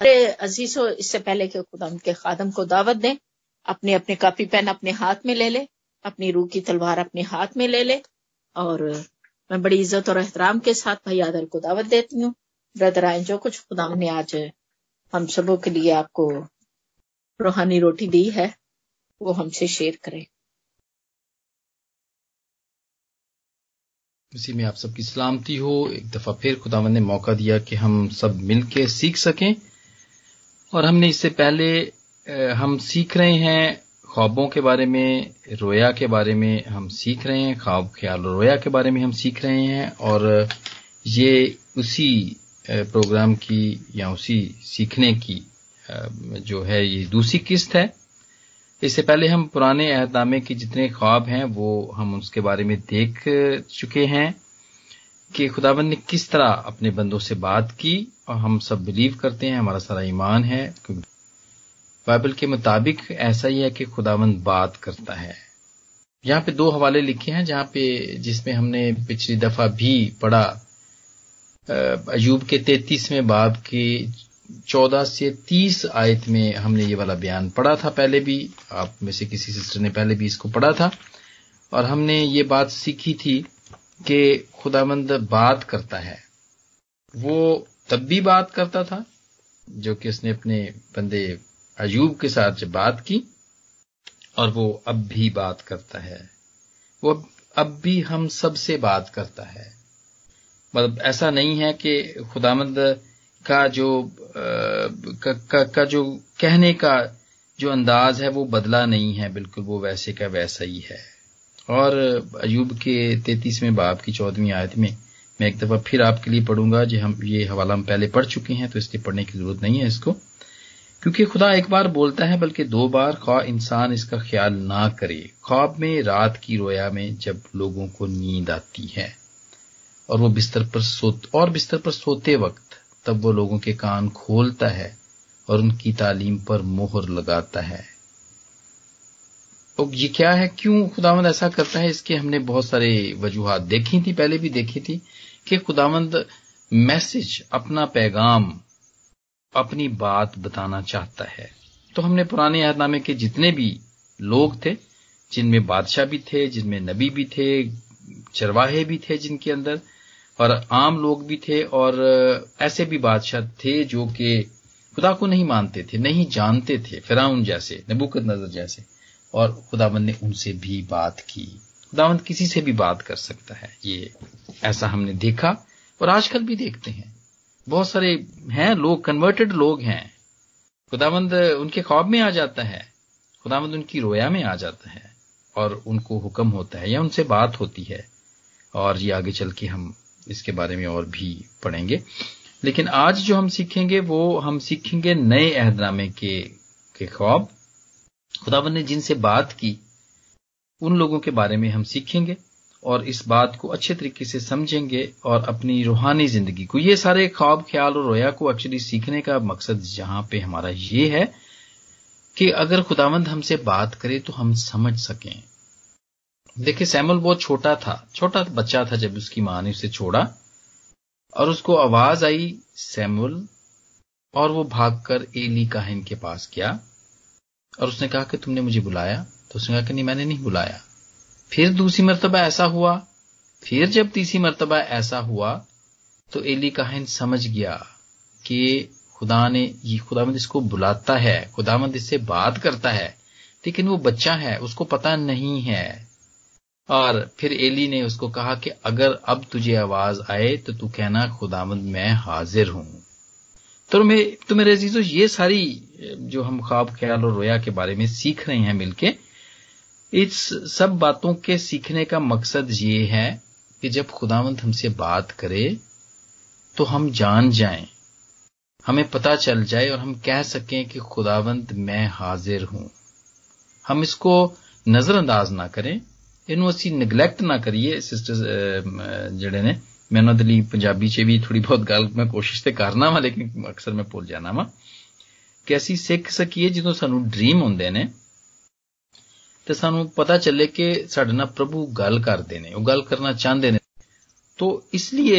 अरे अजीजो, इससे पहले कि खुदा के खादम को दावत दें, अपने अपने कापी पेन अपने हाथ में ले ले, अपनी रूह की तलवार अपने हाथ में ले ले, और मैं बड़ी इज़्ज़त और एहतराम के साथ भाई आदल को दावत देती हूँ। ब्रदर आए, जो कुछ खुदा ने आज हम सबों के लिए आपको रूहानी रोटी दी है, वो हमसे शेयर करें। इसी में आप सबकी सलामती हो। एक दफ़ा फिर खुदावन ने मौका दिया कि हम सब मिलके सीख सकें। और हमने इससे पहले हम सीख रहे हैं ख्वाबों के बारे में, रोया के बारे में हम सीख रहे हैं, ख्वाब ख्याल रोया के बारे में हम सीख रहे हैं और ये उसी प्रोग्राम की या उसी सीखने की जो है ये दूसरी किस्त है। इससे पहले हम पुराने अहदनामे के जितने ख्वाब हैं, वो हम उसके बारे में देख चुके हैं कि खुदाबंद ने किस तरह अपने बंदों से बात की हम सब बिलीव करते हैं, हमारा सारा ईमान है बाइबल के मुताबिक ऐसा ही है कि खुदाबंद बात करता है। यहाँ पे दो हवाले लिखे हैं, जहाँ पे जिसमें हमने पिछली दफ़ा भी पढ़ा अयूब के तैतीसवें बाब के चौदह से तीस आयत में हमने ये वाला बयान पढ़ा था पहले भी, आप में से किसी सिस्टर ने पहले भी इसको पढ़ा था, और हमने ये बात सीखी थी कि खुदामंद बात करता है। वो तब भी बात करता था जो कि उसने अपने बंदे अयूब के साथ जब बात की और वो अब भी बात करता है। वो अब भी हम सबसे बात करता है। मतलब ऐसा नहीं है कि खुदामंद का जो का, का, का जो कहने का जो अंदाज है वो बदला नहीं है बिल्कुल वो वैसे का वैसा ही है। और अयूब के तैतीसवें बाब की चौदहवीं आयत में मैं एक दफ़ा फिर आपके लिए पढ़ूँगा जो, हम ये हवाला हम पहले पढ़ चुके हैं तो इसलिए पढ़ने की ज़रूरत नहीं है इसको। क्योंकि खुदा एक बार बोलता है, बल्कि दो बार ख्वा इंसान इसका ख्याल ना करे। ख्वाब में, रात की रोया में जब लोगों को नींद आती है, और वो बिस्तर पर सो, और बिस्तर पर सोते वक्त तब वो लोगों के कान खोलता है, और उनकी तालीम पर मोहर लगाता है। तो ये क्या है? क्यों खुदावंद ऐसा करता है? इसके हमने बहुत सारे वजूहत देखी थी, पहले भी देखी थी। कि खुदावंद मैसेज, अपना पैगाम, अपनी बात बताना चाहता है। तो हमने पुराने यादनामे के जितने भी लोग थे, जिनमें बादशाह भी थे, जिनमें नबी भी थे, चरवाहे भी थे जिनके अंदर, और आम लोग भी थे, और ऐसे भी बादशाह थे जो कि खुदा को नहीं मानते थे, नहीं जानते थे, फिराउन जैसे नबुकत नज़र जैसे, और खुदावंद ने उनसे भी बात की। खुदावंद किसी से भी बात कर सकता है। ये ऐसा हमने देखा और आजकल भी देखते हैं। बहुत सारे हैं लोग कन्वर्टेड लोग हैं। खुदावंद उनके ख्वाब में आ जाता है। खुदावंद उनकी रोया में आ जाता है और उनको हुक्म होता है या उनसे बात होती है। और ये आगे चल के हम इसके बारे में और भी पढ़ेंगे। लेकिन आज जो हम सीखेंगे वो हम सीखेंगे नए अहदनामे के, के ख्वाब। खुदावन ने जिनसे बात की उन लोगों के बारे में हम सीखेंगे और इस बात को अच्छे तरीके से समझेंगे और अपनी रूहानी ज़िंदगी को। ये सारे ख्वाब, ख्याल और रोया को एक्चुअली सीखने का मकसद जहाँ पे हमारा ये है कि अगर खुदावंद हमसे बात करे तो हम समझ सकें। देखिए सैमुल बहुत छोटा था, छोटा बच्चा था जब उसकी माँ ने उसे छोड़ा और उसको आवाज़ आई सैमुल और वो भागकर एली काहिन के पास गया और उसने कहा कि तुमने मुझे बुलाया। तो उसने कहा कि नहीं, मैंने नहीं बुलाया। फिर दूसरी मरतबा ऐसा हुआ, फिर जब तीसरी मरतबा ऐसा हुआ तो एली काहिन समझ गया कि खुदा ने, ये खुदामंद इसको बुलाता है खुदामंद इससे बात करता है, लेकिन वो बच्चा है, उसको पता नहीं है। और फिर एली ने उसको कहा कि अगर अब तुझे आवाज़ आए तो तू कहना खुदामंद मैं हाजिर हूँ। तो मैं तो मेरे अजीजों, ये सारी, जो हम ख्वाब, ख्याल और रोया के बारे में सीख रहे हैं मिलके इस सब बातों के सीखने का मकसद ये है कि जब खुदावंत हमसे बात करे तो हम जान जाएं हमें पता चल जाए और हम कह सकें कि खुदावंत मैं हाजिर हूं हम इसको नजरअंदाज ना करें इन ਅਸੀਂ ਨਿਗਲੈਕਟ ਨਾ ਕਰੀਏ ਸਿਸਟਰ ਜਿਹੜੇ ਨੇ ਮੈਂ ਉਹਨਾਂ ਦੇ ਲਈ ਪੰਜਾਬੀ 'ਚ ਵੀ ਥੋੜੀ ਬਹੁਤ ਗੱਲ ਮੈਂ ਕੋਸ਼ਿਸ਼ ਤੇ ਕਰਨਾ ਵਾ ਲੇਕਿਨ ਅਕਸਰ ਮੈਂ ਭੁੱਲ ਜਾਣਾ ਵਾ ਕਿ ਅਸੀਂ ਸਿੱਖ ਸਕੀਏ ਜਦੋਂ ਸਾਨੂੰ ਡ੍ਰੀਮ ਹੁੰਦੇ ਨੇ ਤੇ ਸਾਨੂੰ ਪਤਾ ਚੱਲੇ ਕਿ ਸਾਡੇ ਨਾਲ ਪ੍ਰਭੂ ਗੱਲ ਕਰਦੇ ਨੇ ਉਹ ਗੱਲ ਕਰਨਾ ਚਾਹੁੰਦੇ ਨੇ तो इसलिए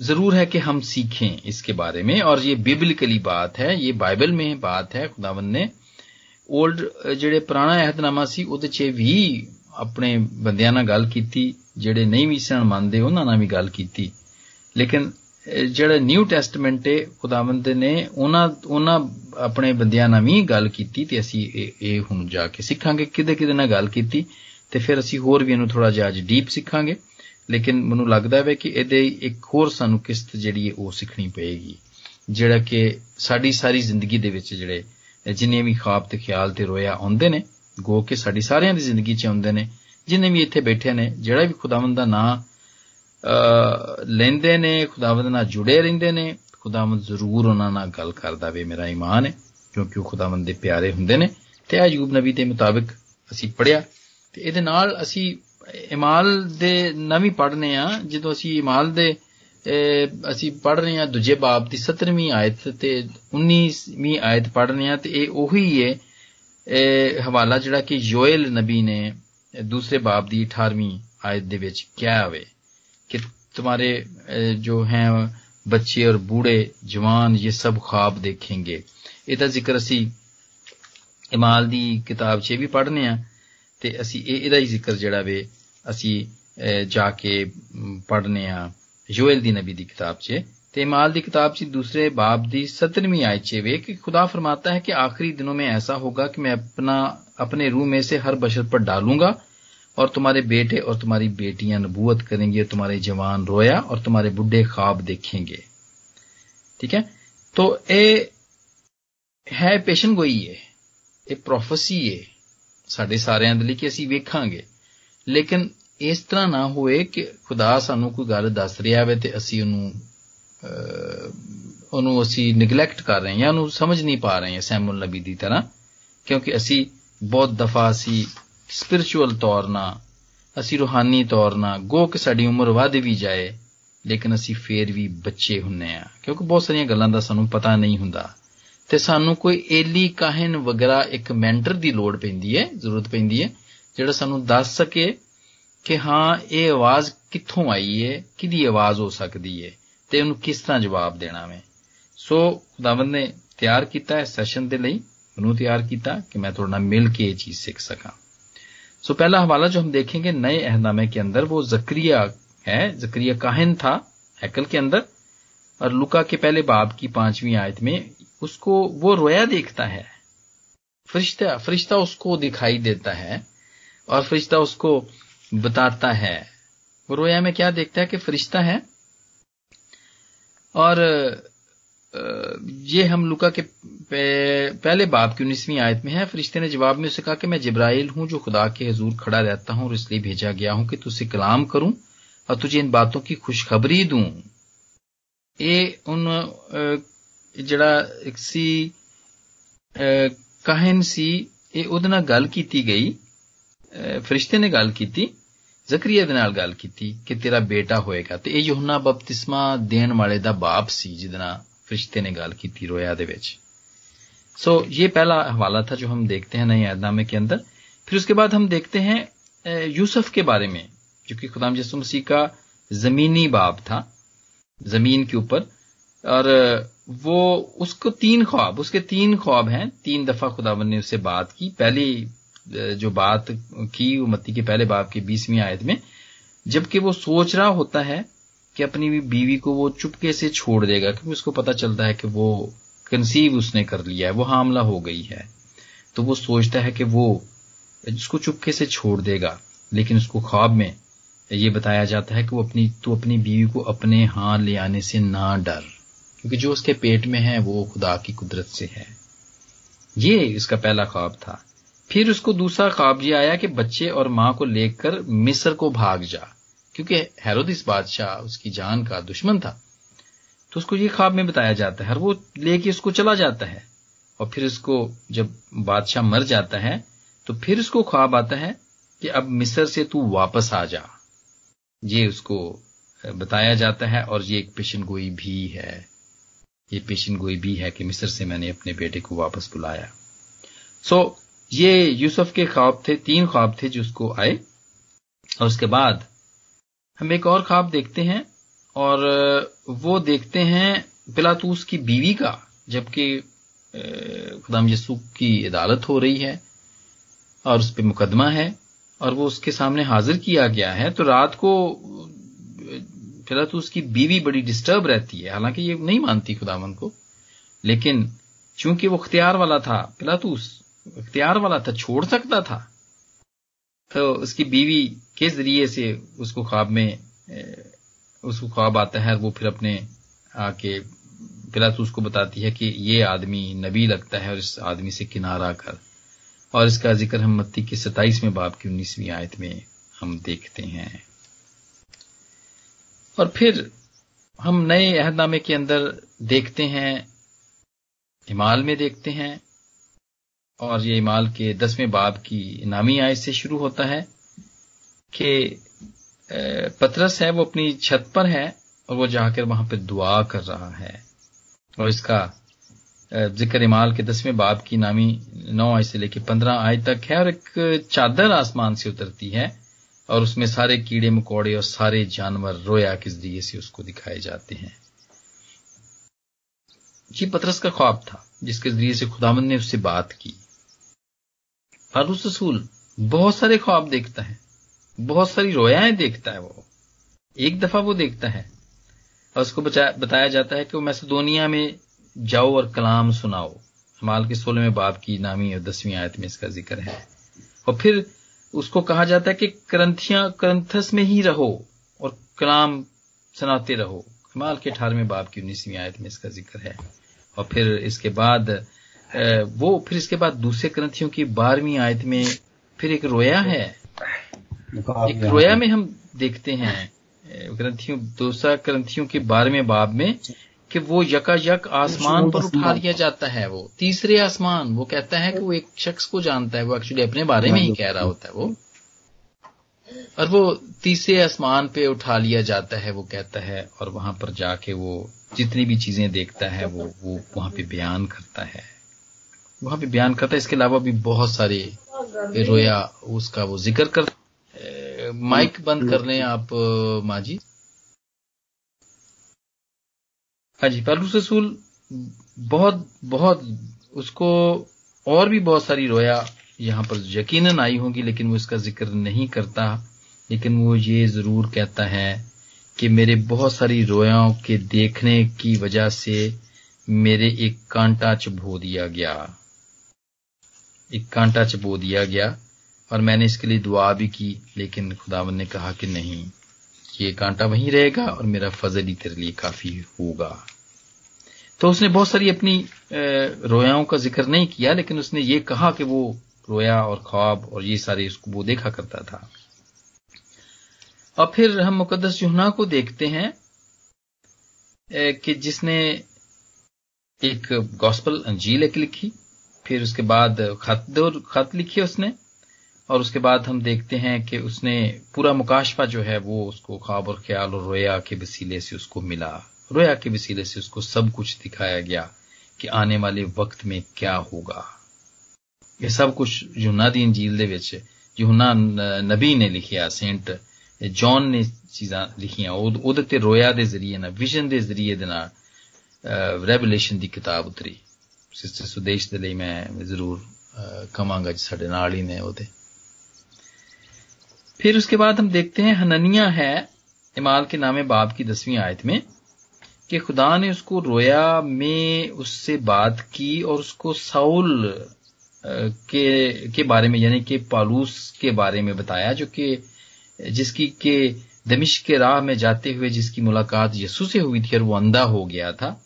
जरूर है कि हम सीखें इसके बारे में और ये बिबलिकली बात है ये बाइबल में बात है खुदावन ने ओल्ड ਜਿਹੜੇ ਪੁਰਾਣਾ ਅਹਿਦਨਾਮਾ ਸੀ ਉਹਦੇ 'ਚ ਵੀ ਆਪਣੇ ਬੰਦਿਆਂ ਨਾਲ ਗੱਲ ਕੀਤੀ ਜਿਹੜੇ ਨਹੀਂ ਵੀ ਸਨ ਮੰਨਦੇ ਉਹਨਾਂ ਨਾਲ ਵੀ ਗੱਲ ਕੀਤੀ ਲੇਕਿਨ ਜਿਹੜਾ ਨਿਊ ਟੈਸਟਮੈਂਟ ਹੈ ਖੁਦਾਵੰਦ ਨੇ, ਉਹਨਾਂ ਉਹਨਾਂ ਆਪਣੇ ਬੰਦਿਆਂ ਨਾਲ ਵੀ ਗੱਲ ਕੀਤੀ ਤੇ ਅਸੀਂ ਇਹ ਹੁਣ ਜਾ ਕੇ ਸਿੱਖਾਂਗੇ ਕਿਦੇ ਕਿਦੇ ਨਾਲ ਗੱਲ ਕੀਤੀ ਤੇ ਫਿਰ ਅਸੀਂ ਹੋਰ ਵੀ ਇਹਨੂੰ ਥੋੜਾ ਜਿਹਾ ਅੱਜ ਡੀਪ ਸਿੱਖਾਂਗੇ। ਲੇਕਿਨ ਮੈਨੂੰ ਲੱਗਦਾ ਹੈ ਕਿ ਇਹਦੇ ਇੱਕ ਹੋਰ ਸਾਨੂੰ ਕਿਸ਼ਤ ਜਿਹੜੀ ਹੈ ਉਹ ਸਿੱਖਣੀ ਪਏਗੀ, ਜਿਹੜਾ ਕਿ ਸਾਡੀ ਸਾਰੀ ਜ਼ਿੰਦਗੀ ਦੇ ਵਿੱਚ ਜਿਹੜੇ ਜਿੰਨੇ ਵੀ ਖਾਬ ਤੇ ਖਿਆਲ ਤੇ ਰੋਇਆ ਆਉਂਦੇ ਨੇ, ਗੋ ਕੇ ਸਾਡੀ ਸਾਰਿਆਂ ਦੀ ਜ਼ਿੰਦਗੀ 'ਚ ਆਉਂਦੇ ਨੇ, ਜਿੰਨੇ ਵੀ ਇੱਥੇ ਬੈਠੇ ਨੇ, ਜਿਹੜਾ ਵੀ ਖੁਦਾਵੰਦ ਦਾ ਨਾਂ ਲੈਂਦੇ ਨੇ, ਖੁਦਾਵੰਦ ਨਾਲ ਜੁੜੇ ਰਹਿੰਦੇ ਨੇ। ਖੁਦਾਵੰਦ ਜ਼ਰੂਰ ਉਹਨਾਂ ਨਾਲ ਗੱਲ ਕਰਦਾ ਵੇ, ਮੇਰਾ ਈਮਾਨ ਹੈ, ਕਿਉਂਕਿ ਉਹ ਖੁਦਾਵੰਦ ਦੇ ਪਿਆਰੇ ਹੁੰਦੇ ਨੇ। ਤੇ ਅਯੂਬ ਨਬੀ ਦੇ ਮੁਤਾਬਕ ਅਸੀਂ ਪੜਿਆ ਤੇ ਇਹਦੇ ਨਾਲ ਅਸੀਂ ਇਮਾਲ ਦੇ ਨਵੀਂ ਪੜ੍ਹਨੇ ਆ। ਜਦੋਂ ਅਸੀਂ ਇਮਾਲ ਦੇ ਅਸੀਂ ਪੜ੍ਹ ਰਹੇ ਹਾਂ ਦੂਜੇ ਬਾਬ ਦੀ 17ਵੀਂ ਆਇਤ ਤੇ 19ਵੀਂ ਆਇਤ ਪੜ੍ਹਨੇ ਆ ਤੇ ਇਹ ਉਹੀ ਹੈ ਇਹ ਹਵਾਲਾ ਜਿਹੜਾ ਕਿ ਯੋਇਲ ਨਬੀ ਨੇ ਦੂਸਰੇ ਬਾਬ ਦੀ 18ਵੀਂ ਆਇਤ ਦੇ ਵਿੱਚ ਕਿਹਾ ਹੋਵੇ कि तुम्हारे जो हैं बच्चे और बूढ़े जवान ये सब ख्वाब देखेंगे ਇਹਦਾ ਜ਼ਿਕਰ ਅਸੀਂ ਇਮਾਲ ਦੀ ਕਿਤਾਬ 'ਚ ਵੀ ਪੜ੍ਹਨੇ ਆ ਤੇ ਅਸੀਂ ਇਹ ਇਹਦਾ ਹੀ ਜ਼ਿਕਰ ਜਿਹੜਾ ਵੇ ਅਸੀਂ ਜਾ ਕੇ ਪੜ੍ਹਨੇ ਆ ਯੋਇਲ ਦੀ ਨਬੀ ਦੀ ਕਿਤਾਬ 'ਚ ਤੇ इमाल ਦੀ किताब 'ਚ दूसरे बाब ਦੀ 17वीं आयत 'ਚ वे कि खुदा फरमाता है कि आखिरी दिनों में ऐसा होगा कि मैं अपना अपने रूह में से हर बशर पर डालूंगा और तुम्हारे बेटे और तुम्हारी बेटियां नबूवत करेंगे और तुम्हारे जवान रोया और तुम्हारे बुढ़े ख्वाब देखेंगे ठीक है तो ये है पेशन गोई है ਇਹ ਪ੍ਰੋਫੈਸੀ ਹੈ ਸਾਡੇ ਸਾਰਿਆਂ ਦੇ ਲਈ ਕਿ ਅਸੀਂ ਵੇਖਾਂਗੇ ਲੇਕਿਨ ਇਸ ਤਰ੍ਹਾਂ ਨਾ ਹੋਏ ਕਿ ਖੁਦਾ ਸਾਨੂੰ ਕੋਈ ਗੱਲ ਦੱਸ ਰਿਹਾ ਹੋਵੇ ਤੇ ਅਸੀਂ ਉਹਨੂੰ ਉਹਨੂੰ ਅਸੀਂ ਨੈਗਲੈਕਟ ਕਰ ਰਹੇ ਹਾਂ ਜਾਂ ਉਹਨੂੰ ਸਮਝ ਨਹੀਂ ਪਾ ਰਹੇ ਹਾਂ ਸੈਮੂਅਲ ਨਬੀ ਦੀ ਤਰ੍ਹਾਂ ਕਿਉਂਕਿ ਅਸੀਂ ਬਹੁਤ ਦਫਾ ਅਸੀਂ ਸਪਿਰਚੁਅਲ ਤੌਰ ਨਾਲ, ਅਸੀਂ ਰੂਹਾਨੀ ਤੌਰ ਨਾਲ ਗੋ ਕਿ ਸਾਡੀ ਉਮਰ ਵੱਧ ਵੀ ਜਾਏ, ਲੇਕਿਨ ਅਸੀਂ ਫੇਰ ਵੀ ਬੱਚੇ ਹੁੰਨੇ ਆ। ਕਿਉਂਕਿ ਬਹੁਤ ਸਾਰੀਆਂ ਗੱਲਾਂ ਦਾ ਸਾਨੂੰ ਪਤਾ ਨਹੀਂ ਹੁੰਦਾ। ਤੇ ਸਾਨੂੰ ਕੋਈ ਏਲੀ ਕਾਹਨ ਵਗੈਰਾ ਇੱਕ ਮੈਂਟਰ ਦੀ ਲੋੜ ਪੈਂਦੀ ਹੈ ਜ਼ਰੂਰਤ ਪੈਂਦੀ ਹੈ ਜਿਹੜਾ ਸਾਨੂੰ ਦੱਸ ਸਕੇ ਕਿ ਹਾਂ, ਇਹ ਆਵਾਜ਼ ਕਿੱਥੋਂ ਆਈ ਹੈ ਕਿਹਦੀ ਆਵਾਜ਼ ਹੋ ਸਕਦੀ ਹੈ ਤੇ ਉਹਨੂੰ ਕਿਸ ਤਰ੍ਹਾਂ ਜਵਾਬ ਦੇਣਾ ਵੇ। ਸੋ, ਖੁਦਾਵੰਦ ਨੇ ਤਿਆਰ ਕੀਤਾ ਹੈ ਸੈਸ਼ਨ ਦੇ ਲਈ, ਮੈਨੂੰ ਤਿਆਰ ਕੀਤਾ ਕਿ ਮੈਂ ਤੁਹਾਡੇ ਨਾਲ ਮਿਲ ਕੇ ਇਹ ਚੀਜ਼ ਸਿੱਖ ਸਕਾਂ। सो पहला हवाला जो हम देखेंगे नए अहदनामे के अंदर, वो जक्रिया है। जक्रिया काहिन था, हैकल के अंदर। और लुका के पहले बाब की पांचवीं आयत में उसको वो रोया देखता है। फरिश्ता फरिश्ता उसको दिखाई देता है और फरिश्ता उसको बताता है। वो रोया में क्या देखता है कि फरिश्ता है और ये हम लुका के पहले बाब की उन्नीसवीं आयत में है फरिश्ते ने जवाब में उसे कहा कि मैं जिब्राइल हूं जो खुदा के हजूर खड़ा रहता हूं और इसलिए भेजा गया हूं कि तुझसे कलाम करूं और तुझे इन बातों की खुशखबरी दूं ਇਹ ਉਹਨ ਜਿਹੜਾ ਇੱਕ ਸੀ ਕਾਹਨ ਸੀ ਇਹ ਉਹਦੇ ਨਾਲ ਗੱਲ ਕੀਤੀ ਗਈ ਫਰਿਸ਼ਤੇ ਨੇ ਗੱਲ ਕੀਤੀ ਜ਼ਕਰੀਆ ਦੇ ਨਾਲ ਗੱਲ ਕੀਤੀ ਕਿ ਤੇਰਾ ਬੇਟਾ ਹੋਏਗਾ ਤੇ ਇਹ ਯੋਹਨਾ ਬਪਤਿਸਮਾ ਦੇਣ ਵਾਲੇ ਦਾ ਬਾਪ ਸੀ ਜਿਹਦੇ ਨਾਲ फरिश्ते ने गाल की रोया दे विच। सो ये पहला हवाला था जो हम देखते हैं नए ऐदनामे के अंदर। फिर उसके बाद हम देखते हैं यूसुफ के बारे में, जो कि खुदाम यसु मसीह का जमीनी बाब था, ज़मीन के ऊपर। और वो उसको तीन ख्वाब, उसके तीन ख्वाब हैं, तीन दफ़ा खुदावन ने उससे बात की। पहली जो बात की मत्ती के पहले बाब की बीसवीं आयत में, जबकि वो सोच रहा होता है कि अपनी भी बीवी को वो चुपके से छोड़ देगा, क्योंकि उसको पता चलता है कि वो कंसीव उसने कर लिया है, वो हामला हो गई है। तो वो सोचता है कि वो उसको चुपके से छोड़ देगा, लेकिन उसको ख्वाब में ये बताया जाता है कि वो अपनी तो अपनी बीवी को अपने हाथ ले आने से ना डर, क्योंकि जो उसके पेट में है, वो खुदा की कुदरत से है। ये इसका पहला ख्वाब था। फिर उसको दूसरा ख्वाब ये आया कि बच्चे और माँ को लेकर मिस्र को भाग जा। क्योंकि हेरोदिस बादशाह, उसकी जान का दुश्मन था। तो उसको ये ख्वाब में बताया जाता है, और वो लेके उसको चला जाता है। और फिर उसको जब बादशाह मर जाता है तो फिर उसको ख्वाब आता है कि अब मिस्र से तू वापस आ जा। ये उसको बताया जाता है, और ये एक पेशन गोई भी है। ये पेशन गोई भी है कि मिस्र से मैंने अपने बेटे को वापस बुलाया। सो ये यूसुफ के ख्वाब थे, तीन ख्वाब थे जो उसको आए। और उसके बाद हम एक और ख्वाब देखते हैं और वो देखते हैं पिलातूस की बीवी का, जबकि खुदाम यसू की अदालत हो रही है और उस पर मुकदमा है और वो उसके सामने हाजिर किया गया है। तो रात को पिलातूस की बीवी बड़ी डिस्टर्ब रहती है। हालाँकि ये नहीं मानती खुदावन को, लेकिन चूँकि वो अख्तियार वाला था, पिलातूस अख्तियार वाला था, छोड़ सकता था तो उसकी बीवी के ज़रिए से उसको ख्वाब में उसको ख्वाब आता है वो फिर अपने आके पिलातूस उसको बताती है कि ये आदमी नबी लगता है और इस आदमी से किनारा कर। और इसका ज़िक्र हम मत्ती के सताइसवें बाप की उन्नीसवीं आयत में हम देखते हैं। और फिर हम नए अहदनामे के अंदर देखते हैं, इमाल में देखते हैं, और ये इमाल के दसवें बाब की नामी आयत से शुरू होता है। कि पतरस है, वो अपनी छत पर है और वो जाकर वहाँ पर दुआ कर रहा है। और इसका ज़िक्र इमाल के दसवें बाब की नामी नौ आय से लेकर पंद्रह आय तक है और एक चादर आसमान से उतरती है और उसमें सारे कीड़े, मकोड़े और सारे जानवर रोया के ज़रिए से उसको दिखाए जाते हैं। ये पतरस का ख्वाब था, जिसके ज़रिए से खुदामंद ने उससे बात की। फारूस रसूल बहुत सारे ख्वाब देखता है। बहुत सारी रोयाएँ देखता है वो। एक दफ़ा वो देखता है और उसको बताया जाता है कि वो मैसेदोनिया में जाओ और कलाम सुनाओ। हमाल के सोलहवें बाप की नामी और दसवीं आयत में इसका ज़िक्र है। और फिर उसको कहा जाता है कि करंथिया, करंथस में ही रहो और कलाम सुनाते रहो। हिमाल के अठारहवें बाप की उन्नीसवीं आयत में इसका ज़िक्र है। और फिर इसके बाद वो, फिर इसके बाद दूसरे ग्रंथियों की बारहवीं आयत में फिर एक रोया है। एक रोया में हम देखते हैं ग्रंथियों दूसरा ग्रंथियों के बारहवें बाब में कि वो यकायक आसमान पर उठा लिया जाता है वो। तीसरे आसमान वो कहता है कि वो एक शख्स को जानता है वो एक्चुअली अपने बारे में ही कह रहा होता है वो। और वो तीसरे आसमान पे उठा लिया जाता है वो कहता है और वहाँ पर जाके वो जितनी भी चीज़ें देखता है वो वो वहाँ पे बयान करता है। वहाँ पे बयान करता है इसके अलावा भी बहुत सारे रोया उसका वो ज़िक्र कर माइक बंद कर लें आप माजी। हाँ जी पालू रसूल बहुत बहुत उसको और भी बहुत सारी रोया यहाँ पर यकीनन आई होगी लेकिन वो इसका ज़िक्र नहीं करता। लेकिन वो ये ज़रूर कहता है कि मेरे बहुत सारी रोयाओं के देखने की वजह से मेरे एक कांटा चबो दिया गया। एक कांटा चबो दिया गया। और मैंने इसके लिए दुआ भी की, लेकिन खुदावन ने कहा कि नहीं, ये कांटा वहीं रहेगा और मेरा फजल ही तेरे लिए काफ़ी होगा। तो उसने बहुत सारी अपनी रोयाओं का ज़िक्र नहीं किया, लेकिन उसने ये कहा कि वो रोया और ख्वाब और ये सारे उसको वो देखा करता था। और फिर हम मुकदस जुहना को देखते हैं कि जिसने एक गॉस्पल अंजील एक लिखी, फिर उसके बाद खत खत लिखी उसने और उसके बाद हम देखते हैं कि उसने पूरा मुकाशफा जो है वो उसको ख्वाब और ख्याल और रोया के वसीले से उसको मिला रोया के वसीले से उसको सब कुछ दिखाया गया कि आने वाले वक्त में क्या होगा ये सब कुछ यूना दी अंजील दे विच यूना नबी ने लिखिया सेंट जॉन ने चीजां लिखियां ਉਹਦੇ ਤੇ ਰੋਇਆ ਦੇ ਜ਼ਰੀਏ ਨਾਲ ਵਿਜ਼ਨ ਦੇ ਜ਼ਰੀਏ ਦੇ ਨਾਲ ਰੈਵਲੇਸ਼ਨ ਦੀ ਕਿਤਾਬ ਉਤਰੀ ਸਿਸਟਰ ਸੁਦੇਸ਼ ਦੇ ਲਈ ਮੈਂ ਜ਼ਰੂਰ ਕਵਾਂਗਾ ਜੀ ਸਾਡੇ ਨਾਲ ਹੀ ਨੇ ਉਹਦੇ फिर उसके बाद हम देखते हैं हननिया है, इमाल के नामे बाब की दसवीं आयत में, कि खुदा ने उसको रोया में उससे बात की और उसको साउल के के बारे में, यानी कि पालूस के बारे में बताया, जो कि, जिसकी, के दमिश के राह में जाते हुए जिसकी मुलाकात यसु से हुई थी और वो अंधा हो गया था।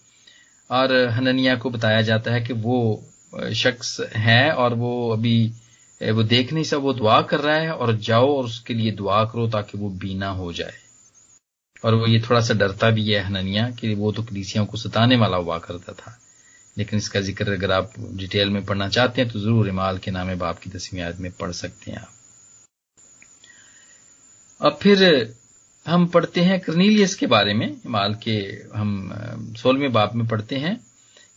और हननिया को बताया जाता है कि वो शख्स है और वो अभी वो देख नहीं सब वो दुआ कर रहा है और जाओ और उसके लिए दुआ करो ताकि वो बीना हो जाए। और वो ये थोड़ा सा डरता भी है हननिया कि वो तो कलीसियों को सताने वाला हुआ करता था। लेकिन इसका ज़िक्र अगर आप डिटेल में पढ़ना चाहते हैं तो ज़रूर इमाल के नामे बाप की दसवीं आयत में पढ़ सकते हैं आप। अब फिर हम पढ़ते हैं करनीलियस के बारे में माल के हम सोलहवें बाप में पढ़ते हैं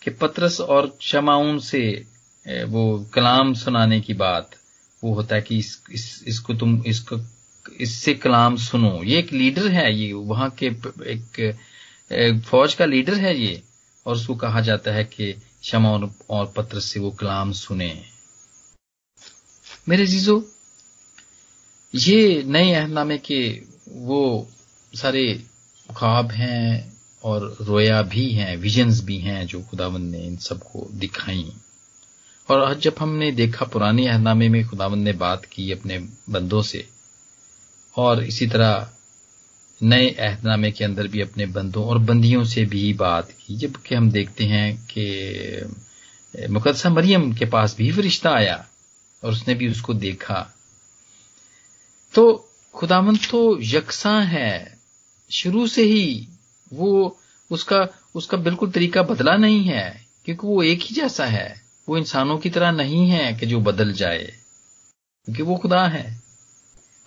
कि पत्रस और शमाउन से वो कलाम सुनाने की बात वो होता है कि इस, इस, इसको तुम इसको इससे कलाम सुनो। ये एक लीडर है ये वहाँ के एक एक फौज का लीडर है ये और उसको कहा जाता है कि क्षमा और पत्र से वो कलाम सुने। मेरे जीजो ये नए अहदनामे के वो सारे ख्वाब हैं और रोया भी हैं विजन्स भी हैं जो खुदावन ने इन सबको दिखाई। और आज जब हमने देखा पुराने अहदनामे में खुदावंद ने बात की अपने बंदों से, और इसी तरह नए अहदनामे के अंदर भी अपने बंदों और बंदियों से भी बात की, जबकि हम देखते हैं कि मुकदसा मरियम के पास भी फरिश्ता आया और उसने भी उसको देखा। तो खुदामंद तो यकसा है। शुरू से ही वो उसका उसका बिल्कुल तरीका बदला नहीं है, क्योंकि वो एक ही जैसा है। वो इंसानों की तरह नहीं है कि जो बदल जाए, क्योंकि वो खुदा है।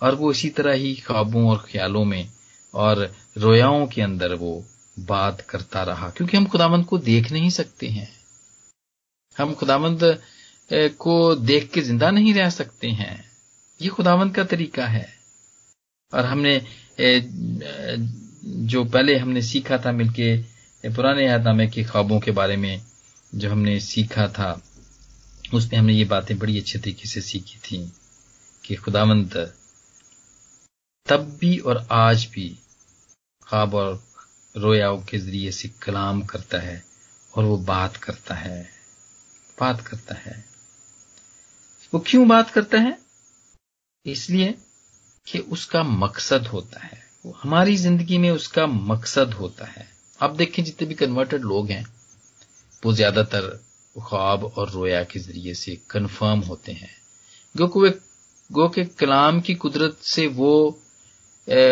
और वो इसी तरह ही ख्वाबों और ख्यालों में और रोयाओं के अंदर वो बात करता रहा, क्योंकि हम खुदामंद को देख नहीं सकते हैं। हम खुदामंद को देख के ज़िंदा नहीं रह सकते हैं। ये खुदावंत का तरीका है। और हमने जो पहले हमने सीखा था मिलके पुराने यादनामे के ख्वाबों के बारे में जो हमने सीखा था उसमें हमने ये बातें बड़ी अच्छे तरीके से सीखी थी कि खुदावंत तब भी और आज भी ख्वाब और रोयाओं के ज़रिए से कलाम करता है और वो बात करता है, बात करता है। वो क्यों बात करता है? इसलिए कि उसका मकसद होता है। हमारी ज़िंदगी में उसका मकसद होता है। आप देखें जितने भी कन्वर्टेड लोग हैं वो ज़्यादातर ख्वाब और रोया के ज़रिए से कंफर्म होते हैं। गो गो के कलाम की कुदरत से वो ए,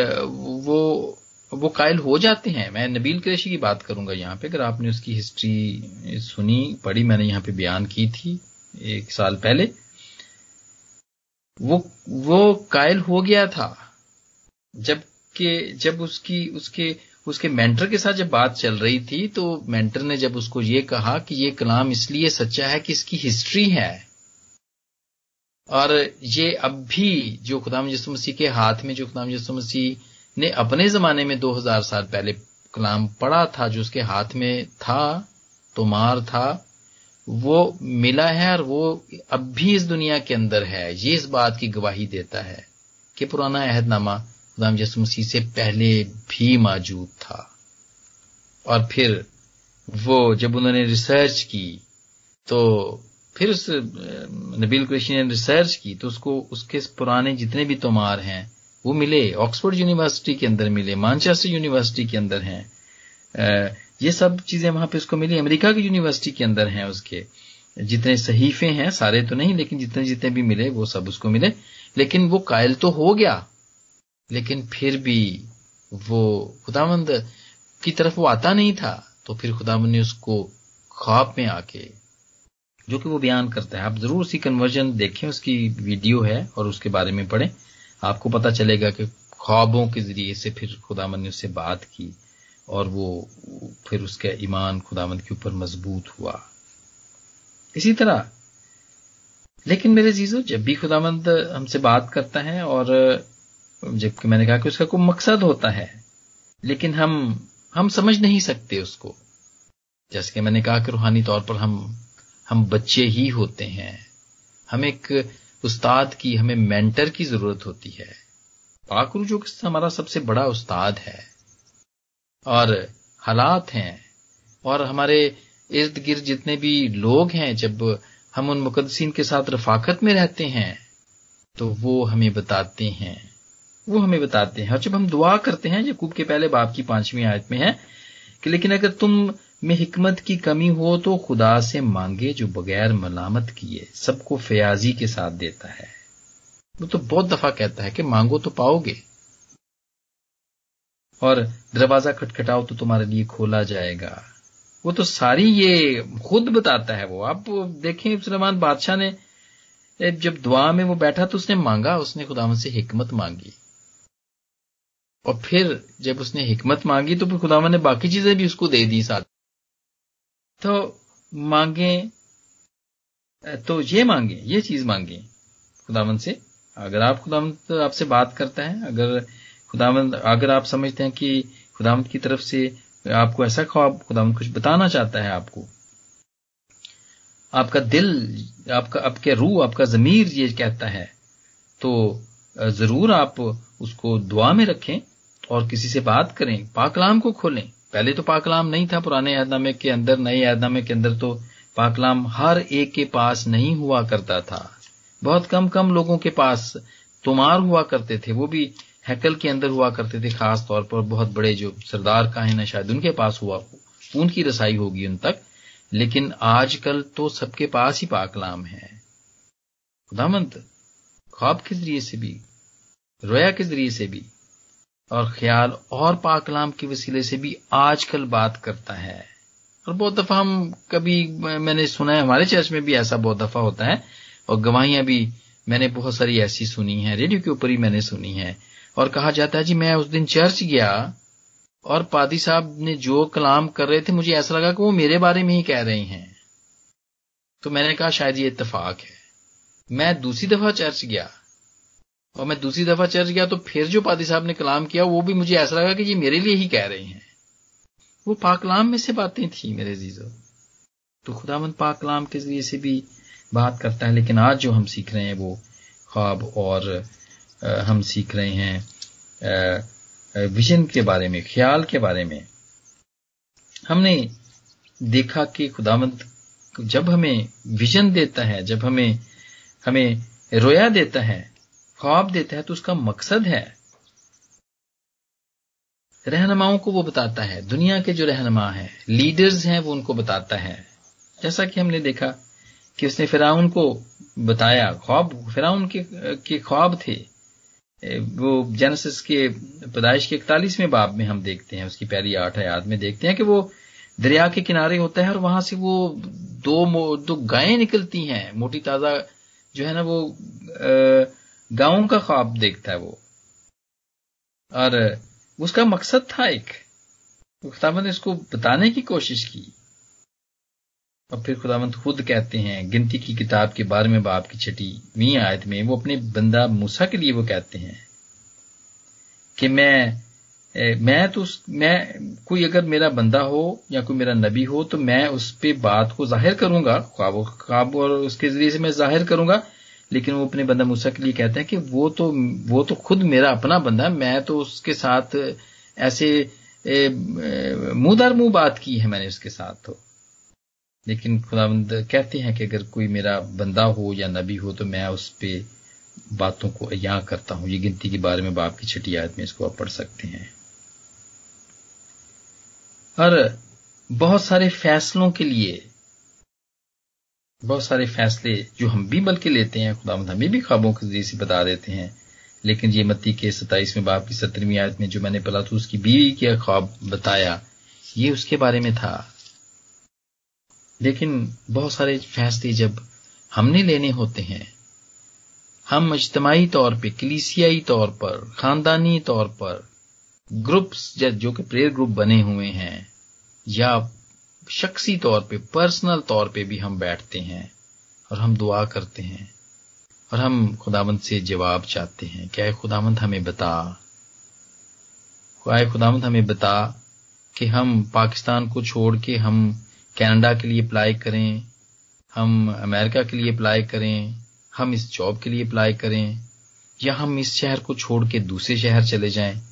वो वो कायल हो जाते हैं। मैं नबील क्रेशी की बात करूँगा यहाँ पे। अगर आपने उसकी हिस्ट्री सुनी पढ़ी मैंने यहाँ पे बयान की थी एक साल पहले। वो वो कायल हो गया था। जबकि जब उसकी उसके उसके मेंटर के साथ जब बात चल रही थी तो मेंटर ने जब उसको ये कहा कि ये कलाम इसलिए सच्चा है कि इसकी हिस्ट्री है। और ये अब भी जो खुदाम यसु मसीह के हाथ में, जो खुदाम यसु मसीह ने अपने जमाने में 2000 साल पहले कलाम पढ़ा था, जो उसके हाथ में था, तुमार था, वो मिला है और वो अब भी इस दुनिया के अंदर है। ये इस बात की गवाही देता है कि पुराना अहदनामा खुदाम यसु मसीह से पहले भी मौजूद था। और फिर वो जब उन्होंने रिसर्च की तो फिर उस नबील कुरैशी ने रिसर्च की तो उसको, उसके पुराने जितने भी तोमार हैं, वो मिले। ऑक्सफोर्ड यूनिवर्सिटी के अंदर मिले, मानचेस्टर यूनिवर्सिटी के अंदर हैं। ये सब चीज़ें वहाँ पे उसको मिली। अमेरिका की यूनिवर्सिटी के अंदर हैं उसके। जितने सहीफे हैं, सारे तो नहीं, लेकिन जितने जितने भी मिले, वो सब उसको मिले। लेकिन वो कायल तो हो गया। लेकिन फिर भी वो खुदामंद की तरफ़ वो आता नहीं था तो फिर खुदामंद ने उसको ख्वाब में आके, जो कि वो बयान करता है। आप ज़रूर उसकी कन्वर्जन देखें, उसकी वीडियो है और उसके बारे में पढ़ें। आपको पता चलेगा कि ख्वाबों के ज़रिए से फिर खुदामंद ने उससे बात की और वो फिर उसका ईमान खुदामंद के ऊपर मज़बूत हुआ। इसी तरह। लेकिन मेरे जीजो जब भी खुदावंद हमसे बात करता है और जबकि मैंने कहा कि उसका कोई मकसद होता है, लेकिन हम हम समझ नहीं सकते उसको। जैसे कि मैंने कहा कि रूहानी तौर पर हम हम बच्चे ही होते हैं। हम एक उस्ताद की, हमें मेंटर की ज़रूरत होती है। पाकरू जो हमारा सबसे बड़ा उस्ताद है। और हालात हैं, और हमारे इर्द गिर्द जितने भी लोग हैं, जब हम उन मुकदसिन के साथ रफाकत में रहते हैं तो वो हमें बताते हैं। वो हमें बताते हैं। और जब हम दुआ करते हैं, यकूब के पहले बाप की पांचवी आयत में है कि लेकिन अगर तुम में हिकमत की कमी हो तो खुदा से मांगे जो बगैर मलामत किए, सबको फयाजी के साथ देता है। वो तो बहुत दफ़ा कहता है कि मांगो तो पाओगे। और दरवाज़ा खटखटाओ तो तुम्हारे लिए खोला जाएगा। वो तो सारी ये खुद बताता है वो। आप देखें, सुलेमान बादशाह ने, जब दुआ में वो बैठा तो उसने मांगा, उसने खुदावन से हिकमत मांगी। और फिर जब उसने हिकमत मांगी तो फिर खुदावन ने बाकी चीज़ें भी उसको दे दी साथ। तो मांगे तो ये मांगे, ये चीज़ मांगे खुदावन से। अगर आप खुदावंत आपसे बात करता है, अगर खुदावंत अगर आप समझते हैं कि खुदावंत की तरफ़ से आपको ऐसा ख्वाब, खुदावंत कुछ बताना चाहता है आपको। आपका दिल, आपका, आपके रूह, आपका जमीर ये कहता है तो ज़रूर आप उसको दुआ में रखें। और किसी से बात करें, पाकलाम को खोलें। पहले तो पाकलाम नहीं था पुराने ऐदनामे के अंदर, नए ऐदनामे के अंदर तो पाकलाम हर एक के पास नहीं हुआ करता था। बहुत कम कम लोगों के पास तुमार हुआ करते थे, वो भी हैकल के अंदर हुआ करते थे खास तौर पर। बहुत बड़े जो सरदार काहिन है, शायद उनके पास हुआ उनकी रसाई होगी उन तक। लेकिन आजकल तो सबके पास ही पाकलाम है। खुदामंद ख्वाब के ज़रिए से भी, रोया के ज़रिए से भी और ख्याल और पाकलाम के वसीले से भी आजकल बात करता है। और बहुत दफ़ा हम कभी, मैंने सुना है, हमारे चर्च में भी ऐसा बहुत दफ़ा होता है। और गवाहियाँ भी, मैंने बहुत सारी ऐसी सुनी है, रेडियो के ऊपर ही मैंने सुनी है। और कहा जाता है, जी, मैं उस दिन चर्च गया और पादी साहब ने जो कलाम कर रहे थे, मुझे ऐसा लगा कि वो मेरे बारे में ही कह रहे हैं। तो मैंने कहा, शायद ये इतफाक है। मैं दूसरी दफ़ा चर्च गया और मैं दूसरी दफ़ा चर्च गया तो फिर जो पादी साहब ने कलाम किया वो भी मुझे ऐसा लगा कि ये मेरे लिए ही कह रहे हैं। वो पाकलाम में से बातें थी मेरे जीजो तो खुदामंद पाकलाम के ज़रिए से भी बात करता है लेकिन आज जो हम सीख रहे हैं वो ख्वाब और आ, हम सीख रहे हैं विजन के बारे में ख्याल के बारे में। हमने देखा कि खुदामंद जब हमें विजन देता है जब हमें हमें रोया देता है ख्वाब देता है तो उसका मकसद है। रहनुमाओं को वो बताता है। दुनिया के जो रहनुमा हैं लीडर्स हैं वो उनको बताता है। जैसा कि हमने देखा कि उसने फिराउन को बताया ख्वाब फिराउन के, के ख्वाब थे। वो जेनेसिस के पैदाइश के इकतालीसवें बाब में हम देखते हैं उसकी पहली आठ आयात में देखते हैं कि वो दरिया के किनारे होता है और वहाँ से वो दो दो गायें निकलती हैं। मोटी ताज़ा जो है ना वो गाँव का ख्वाब देखता है वो। और उसका मकसद था एक। ने इसको बताने की कोशिश की। और फिर खुदावंत खुद कहते हैं, गिनती की किताब के बारे में बाप की छठी वी आयत में वो अपने बंदा मूसा के लिए वो कहते हैं कि मैं मैं तो उस, मैं, कोई अगर मेरा बंदा हो या कोई मेरा नबी हो तो मैं उस पर बात को ज़ाहिर करूँगा, ख्वाब ख्वाब और उसके ज़रिए से मैं ज़ाहिर करूँगा। लेकिन वो अपने बंदा मूसा के लिए कहते हैं कि वो तो वो तो खुद मेरा अपना बंदा मैं तो उसके साथ, ऐसे मुँह दर मुँह बात की है मैंने उसके साथ तो। लेकिन खुदाबंद कहते हैं कि अगर कोई मेरा बंदा हो या नबी हो तो मैं उस पर बातों को अया करता हूँ। ये गिनती के बारे में बाप की छठी आयत में इसको आप पढ़ सकते हैं। और बहुत सारे फैसलों के लिए बहुत सारे फैसले जो हम भी बल्कि लेते हैं, खुदावंद हमें भी ख्वाबों के ज़रिए से बता देते हैं। लेकिन ये मत्ती के सत्ताईसवें बाप की सत्रहवीं आयत में जो मैंने पढ़ा था उसकी बीवी के ख्वाब बताया, ये उसके बारे में था। लेकिन बहुत सारे फैसले जब हमने लेने होते हैं, हम इज्तमाही तौर पे, कलीसियाई तौर पर, खानदानी तौर पर, ग्रुप्स जो कि प्रेयर ग्रुप बने हुए हैं, या शख्सी तौर पे पर्सनल तौर पे भी हम बैठते हैं और हम दुआ करते हैं और हम खुदावंत से जवाब चाहते हैं क्या खुदावंत हमें बता। क्या खुदावंत हमें बता कि हम पाकिस्तान को छोड़ के हम कनाडा के लिए अप्लाई करें, हम अमेरिका के लिए अप्लाई करें, हम इस जॉब के लिए अप्लाई करें, या हम इस शहर को छोड़ के दूसरे शहर चले जाएँ।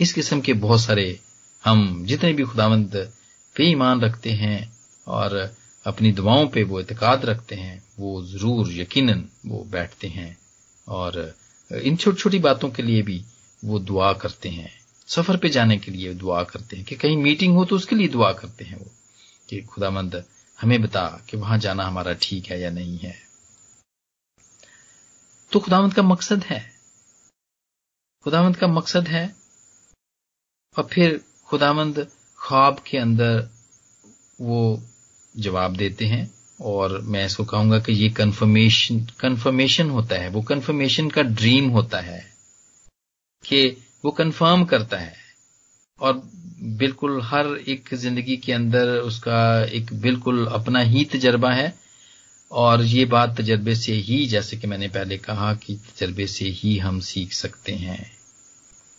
इस किस्म के बहुत सारे हम जितने भी खुदावंद पे ईमान रखते हैं और अपनी दुआओं पे वो इतकाद रखते हैं, वो ज़रूर यकीनन वो बैठते हैं और इन छोटी छोटी बातों के लिए भी वो दुआ करते हैं। सफ़र पे जाने के लिए दुआ करते हैं कि कहीं मीटिंग हो तो उसके लिए दुआ करते हैं वो कि खुदामंद, हमें बता कि वहाँ जाना हमारा ठीक है या नहीं है। तो खुदामंद का मकसद है। खुदामंद का मकसद है और फिर खुदामंद ख्वाब के अंदर वो जवाब देते हैं और मैं इसको कहूँगा कि ये कन्फर्मेशन कन्फर्मेशन होता है। वो कन्फर्मेशन का ड्रीम होता है कि वो कंफर्म करता है। और बिल्कुल हर एक ज़िंदगी के अंदर उसका एक बिल्कुल अपना ही तजर्बा है। और ये बात तजर्बे से ही, जैसे कि मैंने पहले कहा कि तजर्बे से ही हम सीख सकते हैं।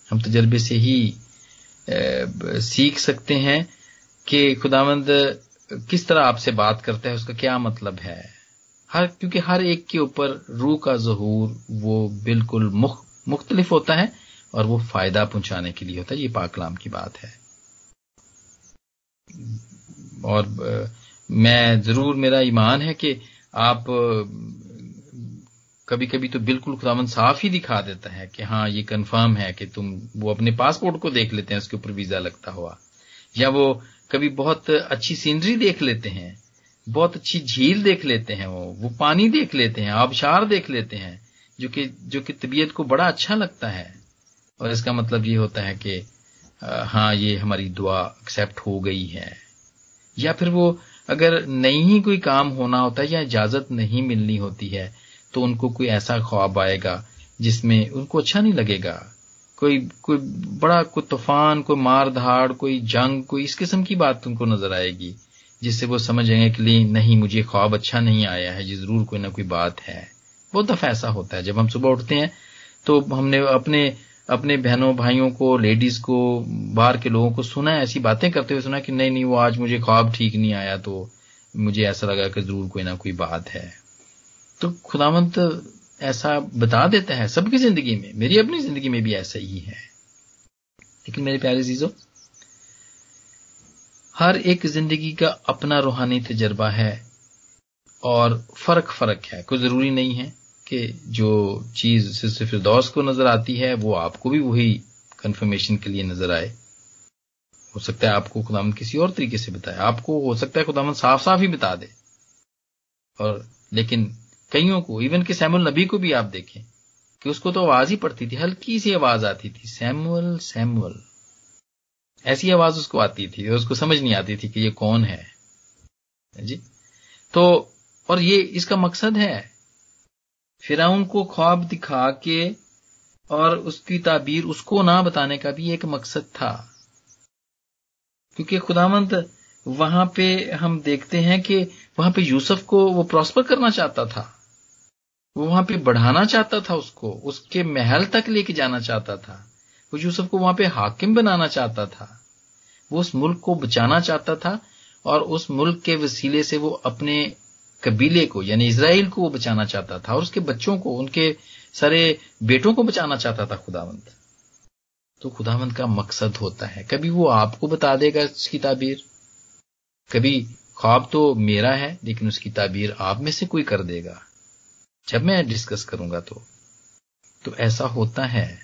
हम तजर्बे से ही सीख सकते हैं कि खुदावंद किस तरह आपसे बात करता है उसका क्या मतलब है। हर क्योंकि हर एक के ऊपर रूह का जहूर वो बिल्कुल मुख, मुख्तलिफ़ होता है और वो फ़ायदा पहुँचाने के लिए होता है ये पाकलाम की बात है। और मैं ज़रूर मेरा ईमान है कि आप कभी कभी तो बिल्कुल खुदावन साफ़ ही दिखा देता है कि हाँ ये कंफर्म है कि तुम वो अपने पासपोर्ट को देख लेते हैं, उसके ऊपर वीज़ा लगता हुआ। या वो कभी बहुत अच्छी सीनरी देख लेते हैं, बहुत अच्छी झील देख लेते हैं वो वो पानी देख लेते हैं, आबशार देख लेते हैं, जो कि जो कि तबीयत को बड़ा अच्छा लगता है। और इसका मतलब ये होता है कि हाँ ये हमारी दुआ एक्सेप्ट हो गई है। या फिर वो अगर नहीं ही कोई काम होना होता है या इजाज़त नहीं मिलनी होती है तो उनको कोई ऐसा ख्वाब आएगा जिसमें उनको अच्छा नहीं लगेगा। कोई कोई बड़ा, कोई तूफ़ान, कोई मार धाड़ कोई जंग, कोई इस किस्म की बात उनको नज़र आएगी, जिससे वो समझेंगे कि नहीं मुझे ख्वाब अच्छा नहीं आया है, जी, ज़रूर कोई ना कोई बात है। बहुत दफ़ा ऐसा होता है, जब हम सुबह उठते हैं तो हमने अपने अपने बहनों, भाइयों को, लेडीज़ को, बाहर के लोगों को सुना है, ऐसी बातें करते हुए सुना कि नहीं नहीं, वो आज मुझे ख्वाब ठीक नहीं आया तो मुझे ऐसा लगा कि ज़रूर कोई ना कोई बात है। तो खुदावंत ऐसा बता देता है सबकी ज़िंदगी में। मेरी अपनी ज़िंदगी में भी ऐसा ही है। लेकिन मेरे प्यारे चीज़ों हर एक ज़िंदगी का अपना रूहानी तजर्बा है और फ़र्क फ़र्क है। कोई ज़रूरी नहीं है कि जो चीज़ सिर्फ़ फिरदौस को नज़र आती है, वो आपको भी वही कंफर्मेशन के लिए नज़र आए। हो सकता है आपको खुदाम किसी और तरीके से बताए। आपको हो सकता है खुदाम साफ़ साफ़ ही बता दे। और लेकिन कईयों को इवन कि सैमुअल नबी को भी आप देखें, कि उसको तो आवाज़ ही पड़ती थी, हल्की सी आवाज़ आती थी, सैमुअल सैमुअल। ऐसी आवाज़ उसको आती थी, और उसको समझ नहीं आती थी कि ये कौन है। जी? तो और ये इसका मकसद है, फिराउन को ख्वाब दिखा के, और उसकी ताबीर उसको ना बताने का भी एक मकसद था। क्योंकि खुदामंद वहाँ पे हम देखते हैं कि वहाँ पे यूसुफ को वो प्रॉस्पर करना चाहता था। वो वहाँ पे बढ़ाना चाहता था उसको, उसके महल तक लेके जाना चाहता था। वो यूसुफ को वहाँ पे हाकिम बनाना चाहता था, वो उस मुल्क को बचाना चाहता था और उस मुल्क के वसीले से वो अपने कबीले को, यानी इसराइल को वो बचाना चाहता था और उसके बच्चों को, उनके सारे बेटों को बचाना चाहता था खुदावंत। तो खुदावंत का मकसद होता है, कभी वो आपको बता देगा उसकी ताबीर? कभी ख्वाब तो मेरा है, लेकिन उसकी ताबीर आप में से कोई कर देगा। जब मैं डिस्कस करूँगा तो तो ऐसा होता है।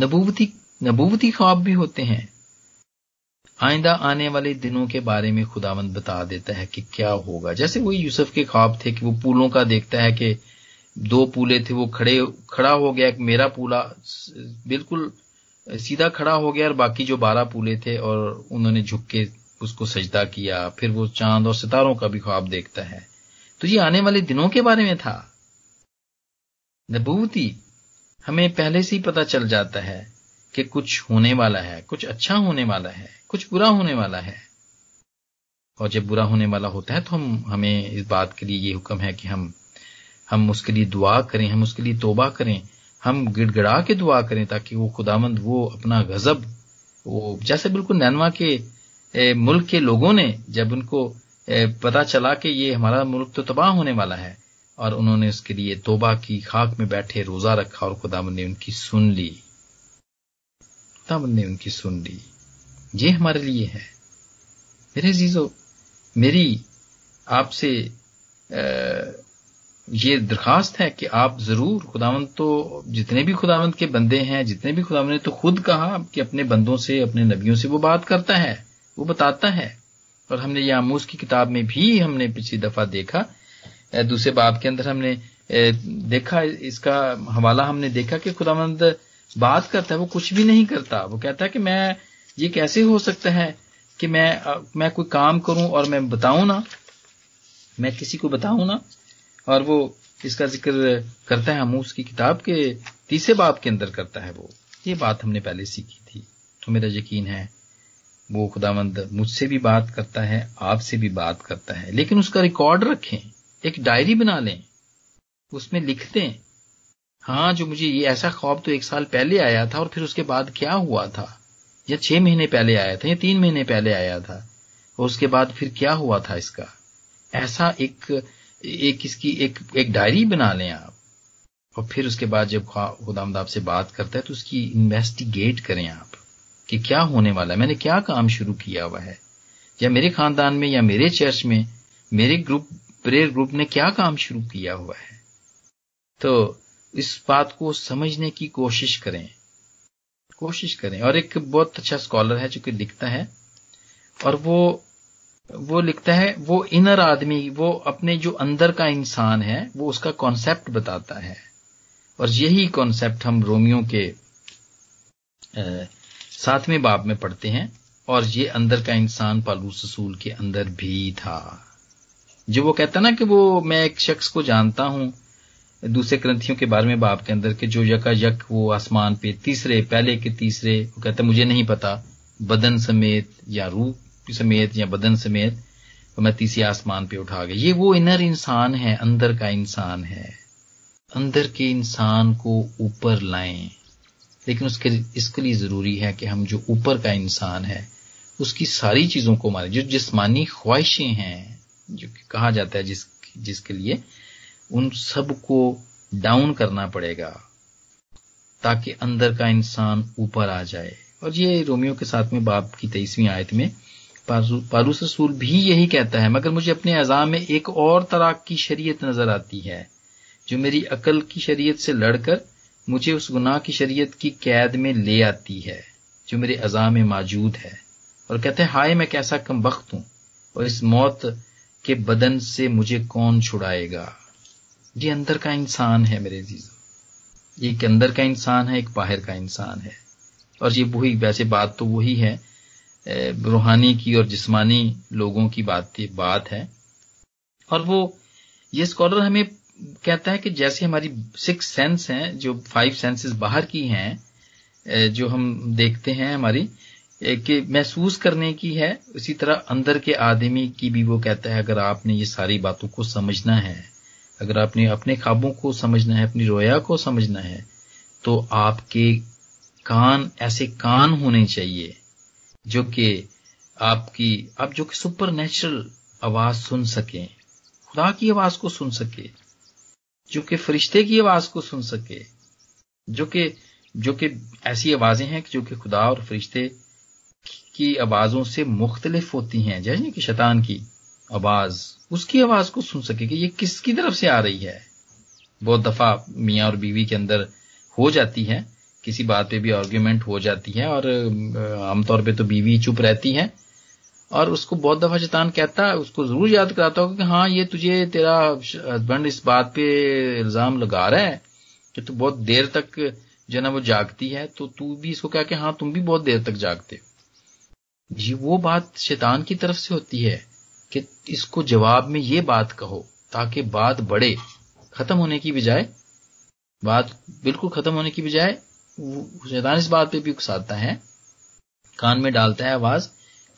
नबूवती नबूवती ख्वाब भी होते हैं। आइंदा आने वाले दिनों के बारे में खुदावंद बता देता है कि क्या होगा। जैसे वो यूसुफ के ख्वाब थे कि वो पुलों का देखता है कि दो पुले थे, वो खड़े, खड़ा हो गया, एक मेरा पुला, बिल्कुल सीधा खड़ा हो गया और बाकी जो बारह पुले थे और उन्होंने झुक के उसको सजदा किया। फिर वो चाँद और सितारों का भी ख्वाब देखता है। तो ये आने वाले दिनों के बारे में था। नबूती हमें पहले से ही पता चल जाता है कि कुछ होने वाला है कुछ अच्छा होने वाला है कुछ बुरा होने वाला है। और जब बुरा होने वाला होता है तो हम हमें इस बात के लिए ये हुक्म है कि हम हम उसके लिए दुआ करें हम उसके लिए तोबा करें हम गिड़गड़ा के दुआ करें ताकि वो खुदामंद वो अपना गजब वो जैसे बिल्कुल नैनवा के ए, मुल्क के लोगों ने जब उनको पता चला कि ये हमारा मुल्क तो तबाह होने वाला है और उन्होंने उसके लिए तोबा की खाक में बैठे रोजा रखा और खुदामंद ने उनकी सुन ली। खुदामंद ने उनकी सुन ली। ये हमारे लिए है। मेरे जीजो मेरी आपसे ये दरखास्त है कि आप ज़रूर खुदावंत तो जितने भी खुदावंत के बंदे हैं, जितने भी खुदावंत ने तो खुद कहा कि अपने बंदों से, अपने नबियों से वो बात करता है, वो बताता है। और हमने ये आमूस की किताब में भी हमने पिछली दफ़ा देखा। दूसरे बाब के अंदर हमने देखा, इसका हवाला हमने देखा कि खुदावंद बात करता है, वो कुछ भी नहीं करता। वो कहता है कि मैं, ये कैसे हो सकता है कि मैं मैं कोई काम करूँ और मैं बताऊँ ना? मैं किसी को बताऊँ ना? और वो इसका ज़िक्र करता है हमूस की किताब के तीसरे बाब के अंदर करता है वो। ये बात हमने पहले सीखी थी। तो मेरा यकीन है वो खुदावंद मुझसे भी बात करता है, आपसे भी बात करता है। लेकिन उसका रिकॉर्ड रखें, एक डायरी बना लें, उसमें लिख दें हाँ जो मुझे ये ऐसा ख्वाब तो एक साल पहले आया था और फिर उसके बाद क्या हुआ था? या छह महीने पहले आया था या तीन महीने पहले आया था? और उसके बाद फिर क्या हुआ था इसका? ऐसा एक एक इसकी एक एक डायरी बना लें आप। और फिर उसके बाद जब खुदामद आपसे बात करता है तो उसकी इन्वेस्टिगेट करें आप। कि क्या होने वाला है? मैंने क्या काम शुरू किया हुआ है? या मेरे खानदान में या मेरे चर्च में, मेरे ग्रुप, प्रेयर ग्रुप ने क्या काम शुरू किया हुआ है? तो इस बात को समझने की कोशिश करें। कोशिश करें। और एक बहुत अच्छा स्कॉलर है जो कि लिखता है। और वो वो लिखता है, वो इनर आदमी, वो अपने जो अंदर का इंसान है, वो उसका कॉन्सेप्ट बताता है। और यही कॉन्सेप्ट हम रोमियो के सातवें बाब में पढ़ते हैं, और ये अंदर का इंसान पालूस रसूल के अंदर भी था। जो वो कहता ना कि वो, मैं एक शख्स को जानता हूँ, दूसरे ग्रंथियों के बारे में बाप के अंदर के जो यका यक, वो आसमान पे तीसरे, पहले के तीसरे, वो कहता मुझे नहीं पता, बदन समेत या रूप समेत या बदन समेत तो मैं तीसरे आसमान पे उठा गया। ये वो इनर इंसान है, अंदर का इंसान है। अंदर के इंसान को ऊपर लाएँ। लेकिन उसके इसके लिए ज़रूरी है कि हम जो ऊपर का इंसान है, उसकी सारी चीज़ों को मारे जो जिस्मानी ख्वाहिशें हैं, जो कहा जाता है जिस, जिसके लिए, उन सबको डाउन करना पड़ेगा, ताकि अंदर का इंसान ऊपर आ जाए। और ये रोमियो के साथ में बाप की तेईसवीं आयत में पारूस रसूल भी यही कहता है, मगर मुझे अपने अजाम में एक और तरह की शरीयत नज़र आती है, जो मेरी अकल की शरीयत से लड़कर मुझे उस गुनाह की शरीयत की कैद में ले आती है, जो मेरे अजा में मौजूद है। और कहते हैं, हाय, मैं कैसा कम वक्त हूँ, और इस मौत के बदन से मुझे कौन छुड़ाएगा? ये अंदर का इंसान है मेरे जीजो ये एक अंदर का इंसान है, एक बाहर का इंसान है। और ये वही, वैसे बात तो वही है रूहानी की और जिस्मानी लोगों की बात बात है। और वो, ये स्कॉलर हमें कहता है कि जैसे हमारी सिक्स सेंस हैं, जो फाइव सेंसेस बाहर की हैं जो हम देखते हैं हमारी कि महसूस करने की है, उसी तरह अंदर के आदमी की भी वो कहता है, अगर आपने ये सारी बातों को समझना है, अगर आपने अपने ख्वाबों को समझना है, अपनी रोया को समझना है तो आपके कान, ऐसे कान होने चाहिए, जो कि आपकी, आप जो कि सुपर नेचुरल आवाज़ सुन सके, खुदा की आवाज़ को सुन सके। जो कि फरिश्ते की आवाज़ को सुन सके, जो कि जो कि ऐसी आवाज़ें हैं जो कि खुदा और फरिश्ते की आवाजों से मुख्तलिफ़ होती हैं जैसे कि शैतान की आवाज़, उसकी आवाज़ को सुन सके कि ये किसकी तरफ़ से आ रही है। बहुत दफ़ा मियाँ और बीवी के अंदर हो जाती है, किसी बात पे भी आर्ग्यूमेंट हो जाती है और आमतौर पे तो बीवी चुप रहती है और उसको बहुत दफ़ा शैतान कहता है, उसको ज़रूर याद कराता होगा कि हाँ ये तुझे, तेरा हस्बैंड इस बात पे इल्ज़ाम लगा रहा है कि तू बहुत देर तक जो ना वो जागती है तो तू भी इसको कह के हाँ तुम भी बहुत देर तक जागते जी वो बात शैतान की तरफ़ से होती है कि इसको जवाब में ये बात कहो, ताकि बात बढ़े, खत्म होने की बजाय, बात बिल्कुल खत्म होने की बजाय शैतान इस बात पे भी उकसाता है, कान में डालता है आवाज़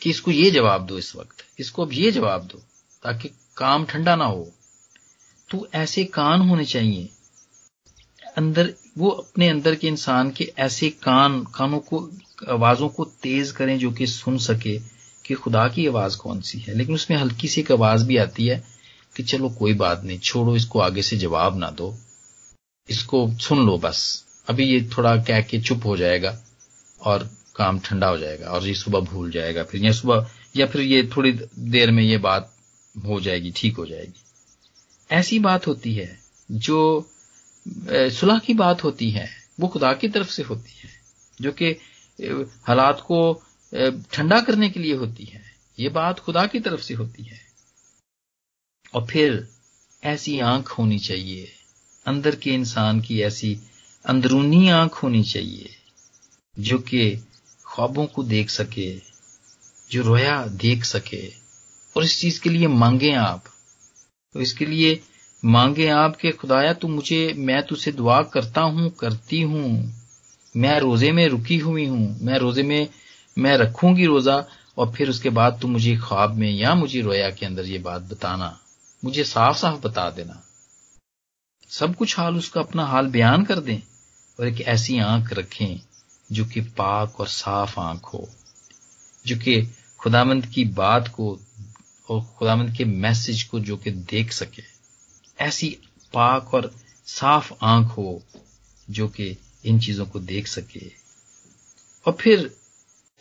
कि इसको ये जवाब दो इस वक्त। इसको अब ये जवाब दो, ताकि काम ठंडा ना हो। तो ऐसे कान होने चाहिए। अंदर, वो अपने अंदर के इंसान के ऐसे कान, कानों को, आवाजों को तेज करें जो कि सुन सके कि खुदा की आवाज़ कौन सी है। लेकिन उसमें हल्की सी एक आवाज़ भी आती है कि चलो कोई बात नहीं, छोड़ो इसको, आगे से जवाब ना दो। इसको सुन लो बस। अभी ये थोड़ा कह के चुप हो जाएगा और काम ठंडा हो जाएगा और ये सुबह भूल जाएगा, फिर या सुबह, या फिर ये थोड़ी देर में ये बात हो जाएगी, ठीक हो जाएगी। ऐसी बात होती है जो सुलह की बात होती है, वो खुदा की तरफ़ से होती है, जो कि हालात को ठंडा करने के लिए होती है। ये बात खुदा की तरफ़ से होती है। और फिर ऐसी आँख होनी चाहिए। अंदर के इंसान की ऐसी अंदरूनी आँख होनी चाहिए, जो कि ख्वाबों को देख सके, जो रोया देख सके। और इस चीज़ के लिए मांगे आप। तो इसके लिए मांगे आप के खुदाया, तू मुझे, मैं तुझसे दुआ करता हूँ, करती हूँ। मैं रोज़े में रुकी हुई हूँ। मैं रोज़े में, मैं रखूँगी रोजा, और फिर उसके बाद तू मुझे ख्वाब में या मुझे रोया के अंदर ये बात बताना। मुझे साफ़ साफ़ बता देना। सब कुछ हाल उसका अपना हाल बयान कर दें और एक ऐसी आँख रखें। जो कि पाक और साफ़ आँख हो, जो कि खुदामंद की बात को और खुदामंद के मैसेज को जो कि देख सके। ऐसी पाक और साफ़ आँख हो जो कि इन चीज़ों को देख सके। और फिर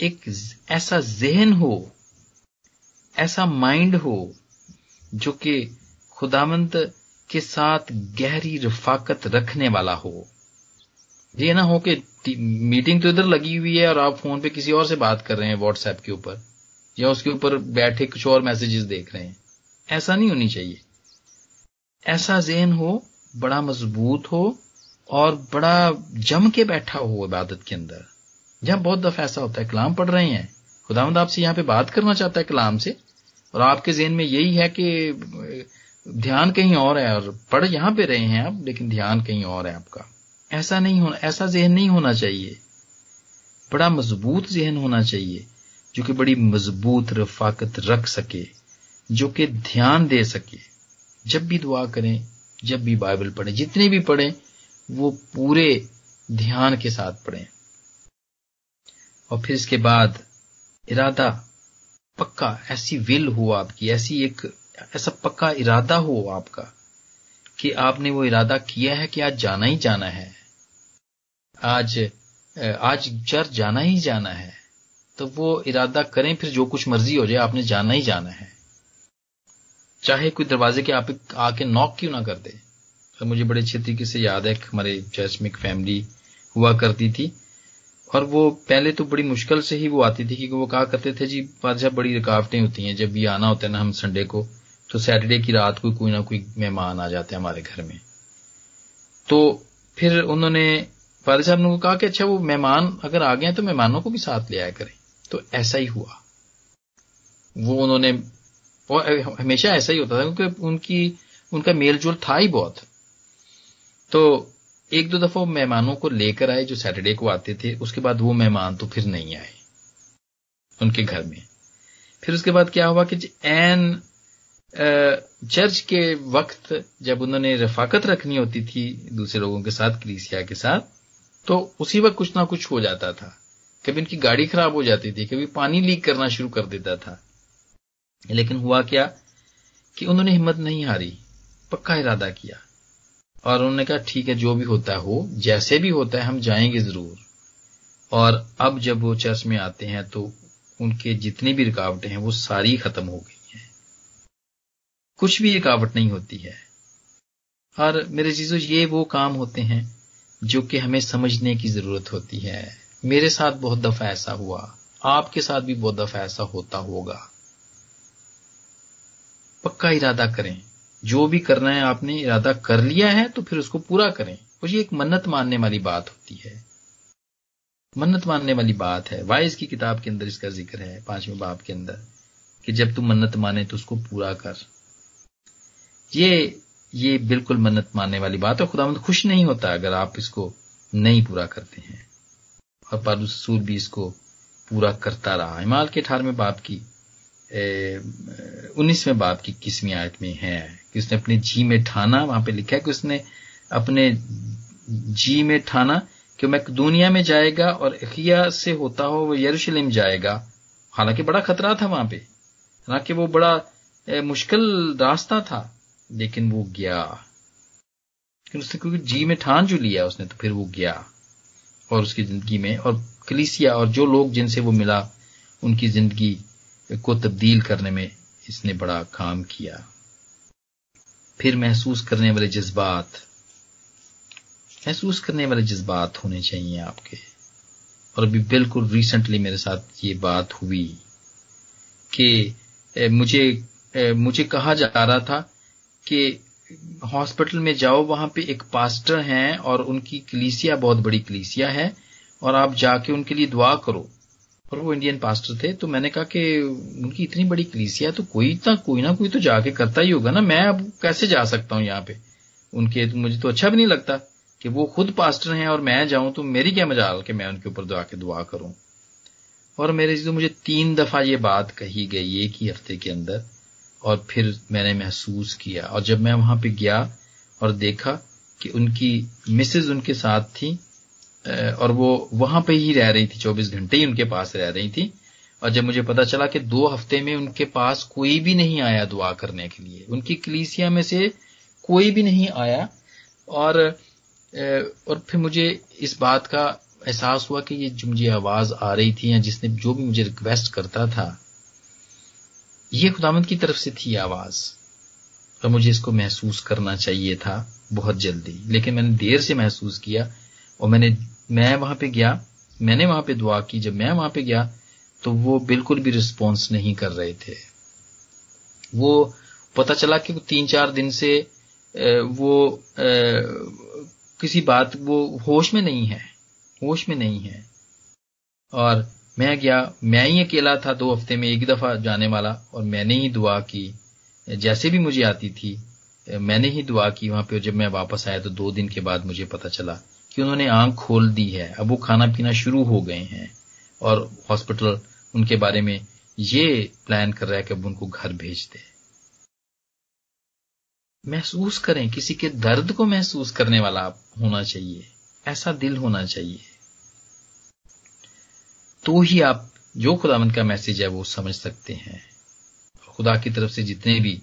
एक ऐसा जहन हो, ऐसा माइंड हो जो कि खुदामंद के साथ गहरी रफाकत रखने वाला हो। ये ना हो कि मीटिंग तो इधर लगी हुई है और आप फ़ोन पे किसी और से बात कर रहे हैं व्हाट्सएप के ऊपर, या उसके ऊपर बैठे कुछ और मैसेजेस देख रहे हैं। ऐसा नहीं होनी चाहिए। ऐसा जेन हो, बड़ा मज़बूत हो और बड़ा जम के बैठा हो इबादत के अंदर। जहाँ बहुत दफ़ा ऐसा होता है, कलाम पढ़ रहे हैं। खुदामद आपसे यहाँ पे बात करना चाहता है कलाम से और आपके जेन में यही है कि, ध्यान कहीं और है और पढ़ यहाँ पे रहे हैं आप, लेकिन ध्यान कहीं और है आपका। ऐसा नहीं होना, ऐसा जहन नहीं होना चाहिए। बड़ा मज़बूत जहन होना चाहिए, जो कि बड़ी मज़बूत रफाकत रख सके, जो कि ध्यान दे सके। जब भी दुआ करें, जब भी बाइबल पढ़ें, जितने भी पढ़ें, वो पूरे ध्यान के साथ पढ़ें। और फिर इसके बाद इरादा पक्का, ऐसी विल हो आपकी, ऐसी एक, ऐसा पक्का इरादा हो आपका, कि आपने वो इरादा किया है कि आज जाना ही जाना है। आज आज चर्च जाना ही जाना है तो वो इरादा करें, फिर जो कुछ मर्ज़ी हो जाए, आपने जाना ही जाना है। चाहे कोई दरवाजे के आप आके नॉक क्यों ना कर दे। तो मुझे बड़े अच्छे तरीके से याद है हमारे चर्च में एक फैमिली हुआ करती थी, और वो पहले तो बड़ी मुश्किल से ही वो आती थी, क्योंकि वो कहा करते थे, जी, बादशाह, बड़ी रुकावटें होती हैं, जब भी आना होता है ना हम संडे को तो सैटरडे की रात को कोई ना कोई मेहमान आ जाते हैं हमारे घर में। तो फिर उन्होंने फादर साहब ने कहा कि अच्छा वो मेहमान अगर आ गए तो मेहमानों को भी साथ ले आया करें। तो ऐसा ही हुआ। वो उन्होंने हमेशा ऐसा ही होता था, क्योंकि उनकी, उनका मेल जोल था ही बहुत। तो एक दो दफ़ा वो मेहमानों को लेकर आए जो सैटरडे को आते थे, उसके बाद वो मेहमान तो फिर नहीं आए उनके घर में। फिर उसके बाद क्या हुआ कि एन चर्च के वक्त जब उन्होंने रफाकत रखनी होती थी दूसरे लोगों के साथ, क्रीसिया के साथ तो उसी वक्त कुछ ना कुछ हो जाता था। कभी उनकी गाड़ी खराब हो जाती थी, कभी पानी लीक करना शुरू कर देता था। लेकिन हुआ क्या कि उन्होंने हिम्मत नहीं हारी, पक्का इरादा किया। और उन्होंने कहा, ठीक है, जो भी होता हो, जैसे भी होता है, हम जाएँगे ज़रूर। और अब जब वो चर्च में आते हैं तो उनके जितनी भी रुकावटें हैं, वो सारी खत्म हो गई हैं। कुछ भी रुकावट नहीं होती है। और मेरे चीज़ों ये वो काम होते हैं जो कि हमें समझने की ज़रूरत होती है। मेरे साथ बहुत दफ़ा ऐसा हुआ। आपके साथ भी बहुत दफ़ा ऐसा होता होगा। पक्का इरादा करें। जो भी करना है, आपने इरादा कर लिया है तो फिर उसको पूरा करें। और ये एक मन्नत मानने वाली बात होती है। मन्नत मानने वाली बात है। वाइज की किताब के अंदर इसका ज़िक्र है, पाँचवें बाप के अंदर, कि जब तू मन्नत माने तो उसको पूरा कर। ये ये बिल्कुल मन्नत मानने वाली बात है। खुदावंद खुश नहीं होता अगर आप इसको नहीं पूरा करते हैं। और पालू रसूल भी इसको पूरा करता रहा। हिमाल के अठारहवें बाप की उन्नीसवें बाप की किसवीं आयत में है? कि उसने अपने जी में ठाना, वहाँ पे लिखा है कि उसने अपने जी में ठाना कि दुनिया में जाएगा और अखिया से होता हो वो यरूशलेम जाएगा। हालाँकि बड़ा खतरा था वहाँ पे। हालाँकि वो बड़ा मुश्किल रास्ता था। लेकिन वो गया। लेकिन उसने क्योंकि जी में ठान जो लिया उसने तो फिर वो गया और उसकी ज़िंदगी में और कलीसिया और जो लोग जिनसे वो मिला, उनकी ज़िंदगी को तब्दील करने में इसने बड़ा काम किया। फिर महसूस करने वाले जज्बात, महसूस करने वाले जज्बात होने चाहिए आपके। और अभी बिल्कुल रिसेंटली मेरे साथ ये बात हुई कि मुझे मुझे कहा जा रहा था कि हॉस्पिटल में जाओ, वहाँ पे एक पास्टर हैं और उनकी कलीसिया बहुत बड़ी कलीसिया है और आप जाके उनके लिए दुआ करो। और वो इंडियन पास्टर थे तो मैंने कहा कि उनकी इतनी बड़ी कलीसिया तो कोई ना कोई ना कोई तो जाके करता ही होगा ना। मैं अब कैसे जा सकता हूँ यहाँ पे? उनके तो मुझे तो अच्छा भी नहीं लगता कि वो खुद पास्टर हैं और मैं जाऊँ तो मेरी क्या मजाल कि मैं उनके ऊपर दुआ के दुआ करूँ। और मेरे जो मुझे तीन दफ़ा ये बात कही गई एक ही हफ़्ते के अंदर। और फिर मैंने महसूस किया। और जब मैं वहाँ पे गया और देखा कि उनकी मिसेज उनके साथ थी और वो वहाँ पे ही रह रही थी, चौबीस घंटे ही उनके पास रह रही थी, और जब मुझे पता चला कि दो हफ़्ते में उनके पास कोई भी नहीं आया दुआ करने के लिए, उनकी कलीसिया में से कोई भी नहीं आया, और और फिर मुझे इस बात का एहसास हुआ कि ये जो मुझे आवाज़ आ रही थी या जिसने जो भी मुझे रिक्वेस्ट करता था ये खुदामंद की तरफ़ से थी आवाज़। और मुझे इसको महसूस करना चाहिए था बहुत जल्दी। लेकिन मैंने देर से महसूस किया और मैंने, मैं वहाँ पे गया, मैंने वहाँ पे दुआ की। जब मैं वहाँ पे गया तो वो बिल्कुल भी रिस्पॉन्स नहीं कर रहे थे। वो पता चला कि तीन चार दिन से वो किसी बात, वो होश में नहीं है, होश में नहीं है। और मैं गया, मैं ही अकेला था दो हफ़्ते में, एक दफ़ा जाने वाला, और मैंने ही दुआ की। जैसे भी मुझे आती थी, मैंने ही दुआ की वहाँ पे जब मैं वापस आया तो दो दिन के बाद मुझे पता चला कि उन्होंने आँख खोल दी है। अब वो खाना पीना शुरू हो गए हैं, और हॉस्पिटल उनके बारे में ये प्लान कर रहा है कि अब उनको घर भेज दे। महसूस करें, किसी के दर्द को महसूस करने वाला होना चाहिए। ऐसा दिल होना चाहिए। तो ही आप जो खुदावंत का मैसेज है वो समझ सकते हैं। खुदा की तरफ़ से जितने भी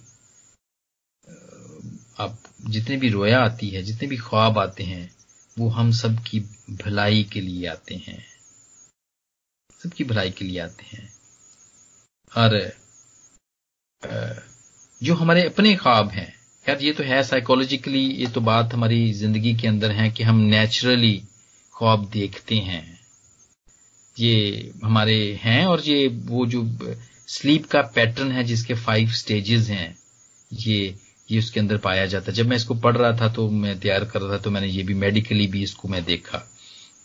आप जितने भी रोया आती है, जितने भी ख्वाब आते हैं, वो हम सब की भलाई के लिए आते हैं। सबकी भलाई के लिए आते हैं। और जो हमारे अपने ख्वाब हैं, खैर ये तो है साइकोलॉजिकली ये तो बात हमारी ज़िंदगी के अंदर है कि हम नेचुरली ख्वाब देखते हैं। ये हमारे हैं और ये वो जो स्लीप का पैटर्न है जिसके फाइव स्टेजेस हैं, ये ये उसके अंदर पाया जाता है। जब मैं इसको पढ़ रहा था तो मैं तैयार कर रहा था तो मैंने ये भी मेडिकली भी इसको मैं देखा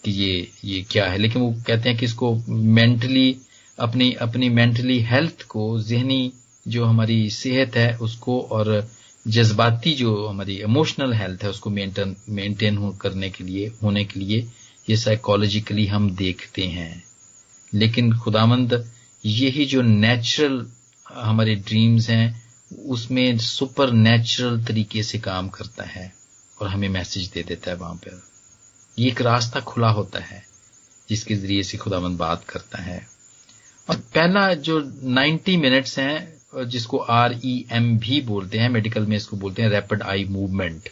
कि ये ये क्या है। लेकिन वो कहते हैं कि इसको मेंटली अपनी अपनी मेंटली हेल्थ को, जहनी जो हमारी सेहत है उसको और जज्बाती जो हमारी इमोशनल हेल्थ है उसको मेंटेन मेंटेन करने के लिए, होने के लिए ये साइकोलॉजिकली हम देखते हैं। लेकिन खुदामंद यही जो नेचुरल हमारे ड्रीम्स हैं, उसमें सुपर नेचुरल तरीके से काम करता है और हमें मैसेज दे देता है वहाँ पर। ये एक रास्ता खुला होता है जिसके ज़रिए से खुदामंद बात करता है। और पहला जो 90 मिनट्स हैं जिसको आर ई एम भी बोलते हैं मेडिकल में इसको बोलते हैं रैपिड आई मूवमेंट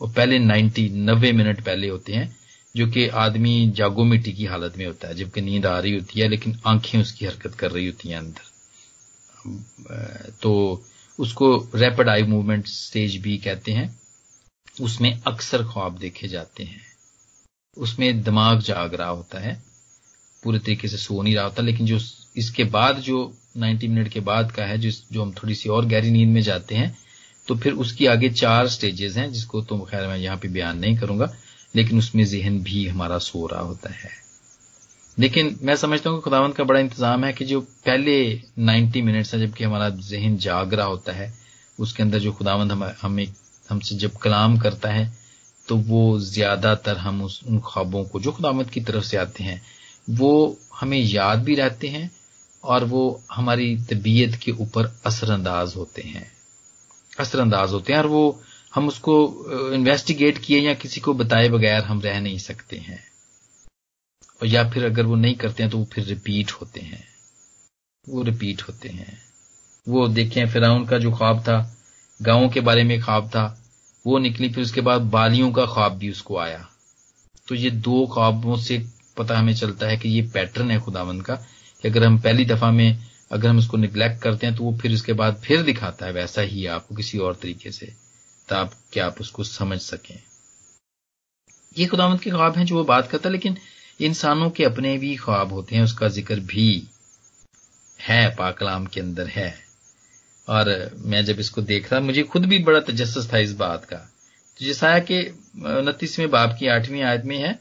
वो पहले 90 नब्बे मिनट पहले होते हैं। जो कि आदमी जागो मिट्टी की हालत में होता है, जबकि नींद आ रही होती है, लेकिन आँखें उसकी हरकत कर रही होती हैं अंदर। तो उसको रैपिड आई मूवमेंट स्टेज भी कहते हैं। उसमें अक्सर ख्वाब देखे जाते हैं। उसमें दिमाग जाग रहा होता है। पूरे तरीके से सो नहीं रहा होता, लेकिन जो इसके बाद जो 90 मिनट के बाद का है, जिस, जो हम थोड़ी सी और गहरी नींद में जाते हैं तो फिर उसकी आगे चार स्टेजेस हैं, जिसको तो खैर मैं यहाँ पे बयान नहीं करूँगा। लेकिन उसमें जहन भी हमारा सो रहा होता है। लेकिन मैं समझता हूँ कि खुदावंत का बड़ा इंतज़ाम है कि जो पहले 90 मिनट्स है जबकि हमारा जहन जाग रहा होता है, उसके अंदर जो खुदावंत हम, हमें, हमसे जब कलाम करता है तो वो ज़्यादातर हम उस, उन ख्वाबों को, जो खुदावंत की तरफ़ से आते हैं, वो हमें याद भी रहते हैं और वो हमारी तबीयत के ऊपर असरअंदाज होते हैं। असरअंदाज होते हैं और वो हम उसको इन्वेस्टिगेट किए या किसी को बताए बगैर हम रह नहीं सकते हैं। और या फिर अगर वो नहीं करते हैं तो वो फिर रिपीट होते हैं। वो रिपीट होते हैं। वो देखें फिर का जो ख्वाब था, गाँवों के बारे में ख्वाब था, वो निकली, फिर उसके बाद बालियों का ख्वाब भी उसको आया। तो ये दो ख्वाबों से पता हमें चलता है कि ये पैटर्न है खुदावंद का, कि अगर हम पहली दफ़ा में, अगर हम उसको निग्लेक्ट करते हैं तो वो फिर उसके बाद फिर दिखाता है, वैसा ही आपको किसी और तरीके से। ताकि तो आप उसको समझ सकें? ये खुदावंत के ख्वाब हैं जो वो बात करता लेकिन इंसानों के अपने भी ख्वाब होते हैं, उसका ज़िक्र भी है, पाकलाम के अंदर है। और मैं जब इसको देख रहा, मुझे खुद भी बड़ा तजस था इस बात का। तो जैसा कि उनतीसवें बाप की आठवीं आयत में है,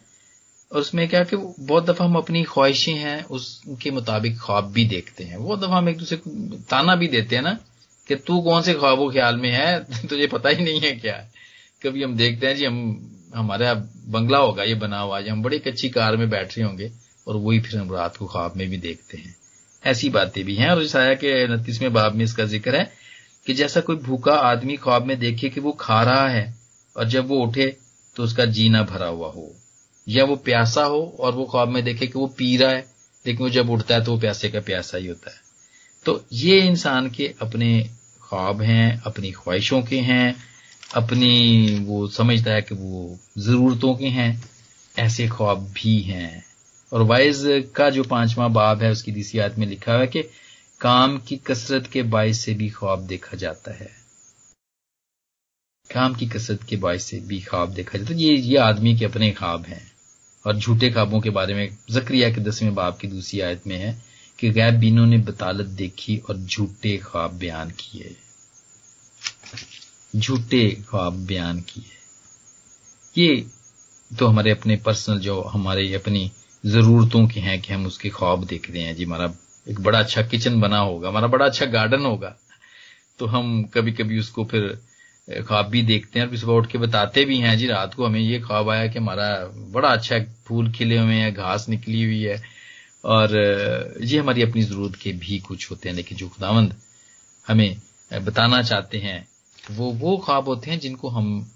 और उसमें क्या कि बहुत दफ़ा हम अपनी ख्वाहिशें हैं, उसके मुताबिक ख्वाब भी देखते हैं। बहुत दफ़ा हम एक दूसरे को ताना भी देते हैं ना कि तू कौन से ख्वाबों ख्याल में है? तुझे पता ही नहीं है क्या? है कभी हम देखते हैं जी, हम, हमारा बंगला होगा, ये बना हुआ आज हम बड़ी कच्ची कार में बैठ रहे होंगे, और वही फिर हम रात को ख्वाब में भी देखते हैं। ऐसी बातें भी हैं, और इस आया के उनतीसवें बाब में इसका ज़िक्र है कि जैसा कोई भूखा आदमी ख्वाब में देखे कि वो खा रहा है, और जब वो उठे तो उसका जीना भरा हुआ हो। या वो प्यासा हो, और वो ख्वाब में देखे कि वो पी रहा है, लेकिन वो जब उठता है तो वो प्यासे का प्यासा ही होता है। तो ये इंसान के अपने ख्वाब हैं, अपनी ख्वाहिशों के हैं, अपनी वो समझता है कि वो जरूरतों के हैं, ऐसे ख्वाब भी हैं। और वाइज का जो पांचवा बाब है, उसकी तीसरी आयत में लिखा हुआ है कि काम की कसरत के बायस से भी ख्वाब देखा जाता है। काम की कसरत के बायस से भी ख्वाब देखा जाता है। ये ये आदमी के अपने ख्वाब हैं। और झूठे ख्वाबों के बारे में जक्रिया के दसवें बाब की दूसरी आयत में है। कि गैब बीनों ने बतालत देखी और झूठे ख्वाब बयान किए। झूठे ख्वाब बयान किए। ये तो हमारे अपने पर्सनल जो हमारे अपनी जरूरतों के हैं कि हम उसके ख्वाब देख रहे हैं। जी, हमारा एक बड़ा अच्छा किचन बना होगा, हमारा बड़ा अच्छा गार्डन होगा। तो हम कभी कभी उसको फिर ख्वाब भी देखते हैं और सुबह उठ के बताते भी हैं। जी, रात को हमें ये ख्वाब आया कि हमारा बड़ा अच्छा फूल खिले हुए हैं, घास निकली हुई है। और, ये हमारी अपनी ज़रूरत के भी कुछ होते हैं, लेकिन जो खुदावंद हमें बताना चाहते हैं, वो वो ख्वाब होते हैं जिनको हम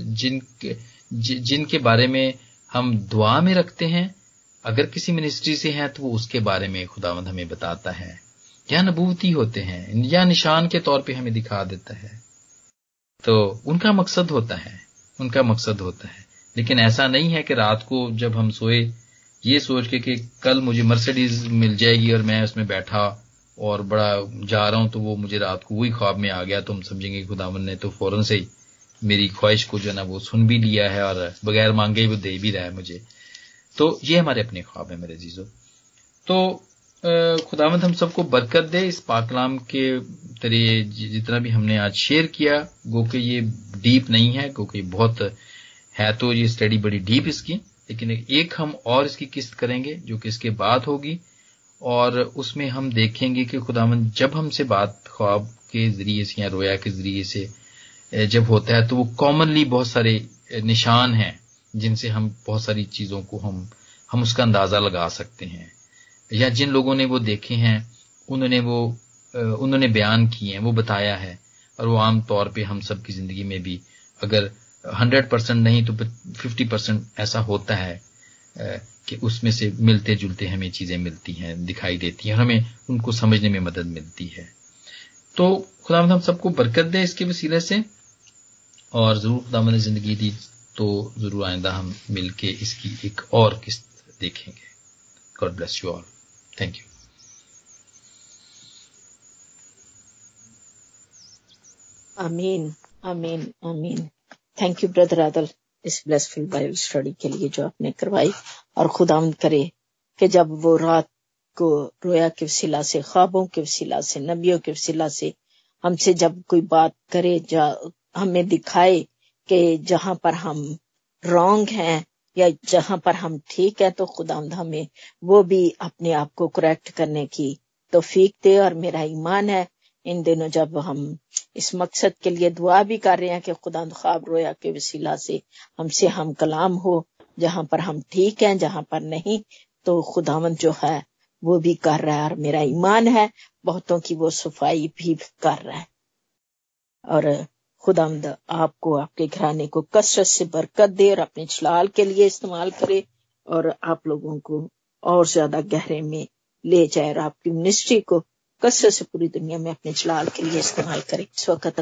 जिन जिनके बारे में हम दुआ में रखते हैं। अगर किसी मिनिस्ट्री से हैं तो वो उसके बारे में खुदावंद हमें बताता है। या नबूती होते हैं? या निशान के तौर पे हमें दिखा देता है। तो उनका मकसद होता है, उनका मकसद होता है। लेकिन ऐसा नहीं है कि रात को जब हम सोए ये सोच के कि कल मुझे मर्सिडीज मिल जाएगी और मैं उसमें बैठा और बड़ा जा रहा हूँ तो वो मुझे रात को वही ख्वाब में आ गया। तो हम समझेंगे खुदावन ने तो फ़ौरन से ही मेरी ख्वाहिश को जो है ना वो सुन भी लिया है और बगैर मांगे वो दे भी रहा है मुझे। तो ये हमारे अपने ख्वाब है मेरे जीजो तो खुदावंद हम सबको बरकत दे इस पाकलाम के तरीके जितना भी हमने आज शेयर किया। गो कि ये डीप नहीं है, गो कि बहुत है तो ये स्टडी बड़ी डीप इसकी। लेकिन एक हम और इसकी किस्त करेंगे, जो कि इसके बाद होगी, और उसमें हम देखेंगे कि खुदावंद जब हमसे बात ख्वाब के ज़रिए से या रोया के ज़रिए से जब होता है तो वो कॉमनली बहुत सारे निशान हैं, जिनसे हम बहुत सारी चीज़ों को हम हम उसका अंदाज़ा लगा सकते हैं। या जिन लोगों ने वो देखे हैं, उन्होंने वो उन्होंने बयान किए हैं, वो बताया है, और वो आम तौर पे हम सब की ज़िंदगी में भी अगर हंड्रेड परसेंट नहीं तो फिफ्टी परसेंट ऐसा होता है कि उसमें से मिलते जुलते हमें चीज़ें मिलती हैं, दिखाई देती हैं, हमें उनको समझने में मदद मिलती है। तो खुदा हम सबको बरकत दे इसके वसीले से, और ज़रूर खुदा ने ज़िंदगी दी तो ज़रूर आइंदा हम मिलके इसकी एक और किस्त देखेंगे। God bless you all thank you आमीन आमीन आमीन थैंक यू ब्रदर आदल इस ब्लेसफुल बाइबल स्टडी के लिए जो आपने करवाई। और खुदाम करे कि जब वो रात को रोया के वसीला से, ख्वाबों के वसीला से, नबियों के वसीला से हमसे जब कोई बात करे, जा, हमें दिखाए कि जहाँ पर हम रॉन्ग हैं या जहाँ पर हम ठीक है तो खुदा हमें वो भी अपने आप को करेक्ट करने की तोफीक दे। और मेरा ईमान है इन दिनों जब हम इस मकसद के लिए दुआ भी कर रहे हैं कि खुदा ख्वाब रोया के वसीला से हमसे हम कलाम हो, जहाँ पर हम ठीक हैं, जहाँ पर नहीं तो खुदावंद जो है, वो भी कर रहा है और मेरा ईमान है, बहुतों की वो सफ़ाई भी कर रहा है। और खुदामद आपको, आपके घराने को कसरत से बरकत दे और अपने छलाल के लिए इस्तेमाल करे और आप लोगों को और ज़्यादा गहरे में ले जाए और आपकी मिनिस्ट्री को कसरत से पूरी दुनिया में अपने जलाल के लिए इस्तेमाल करें। इस वक्त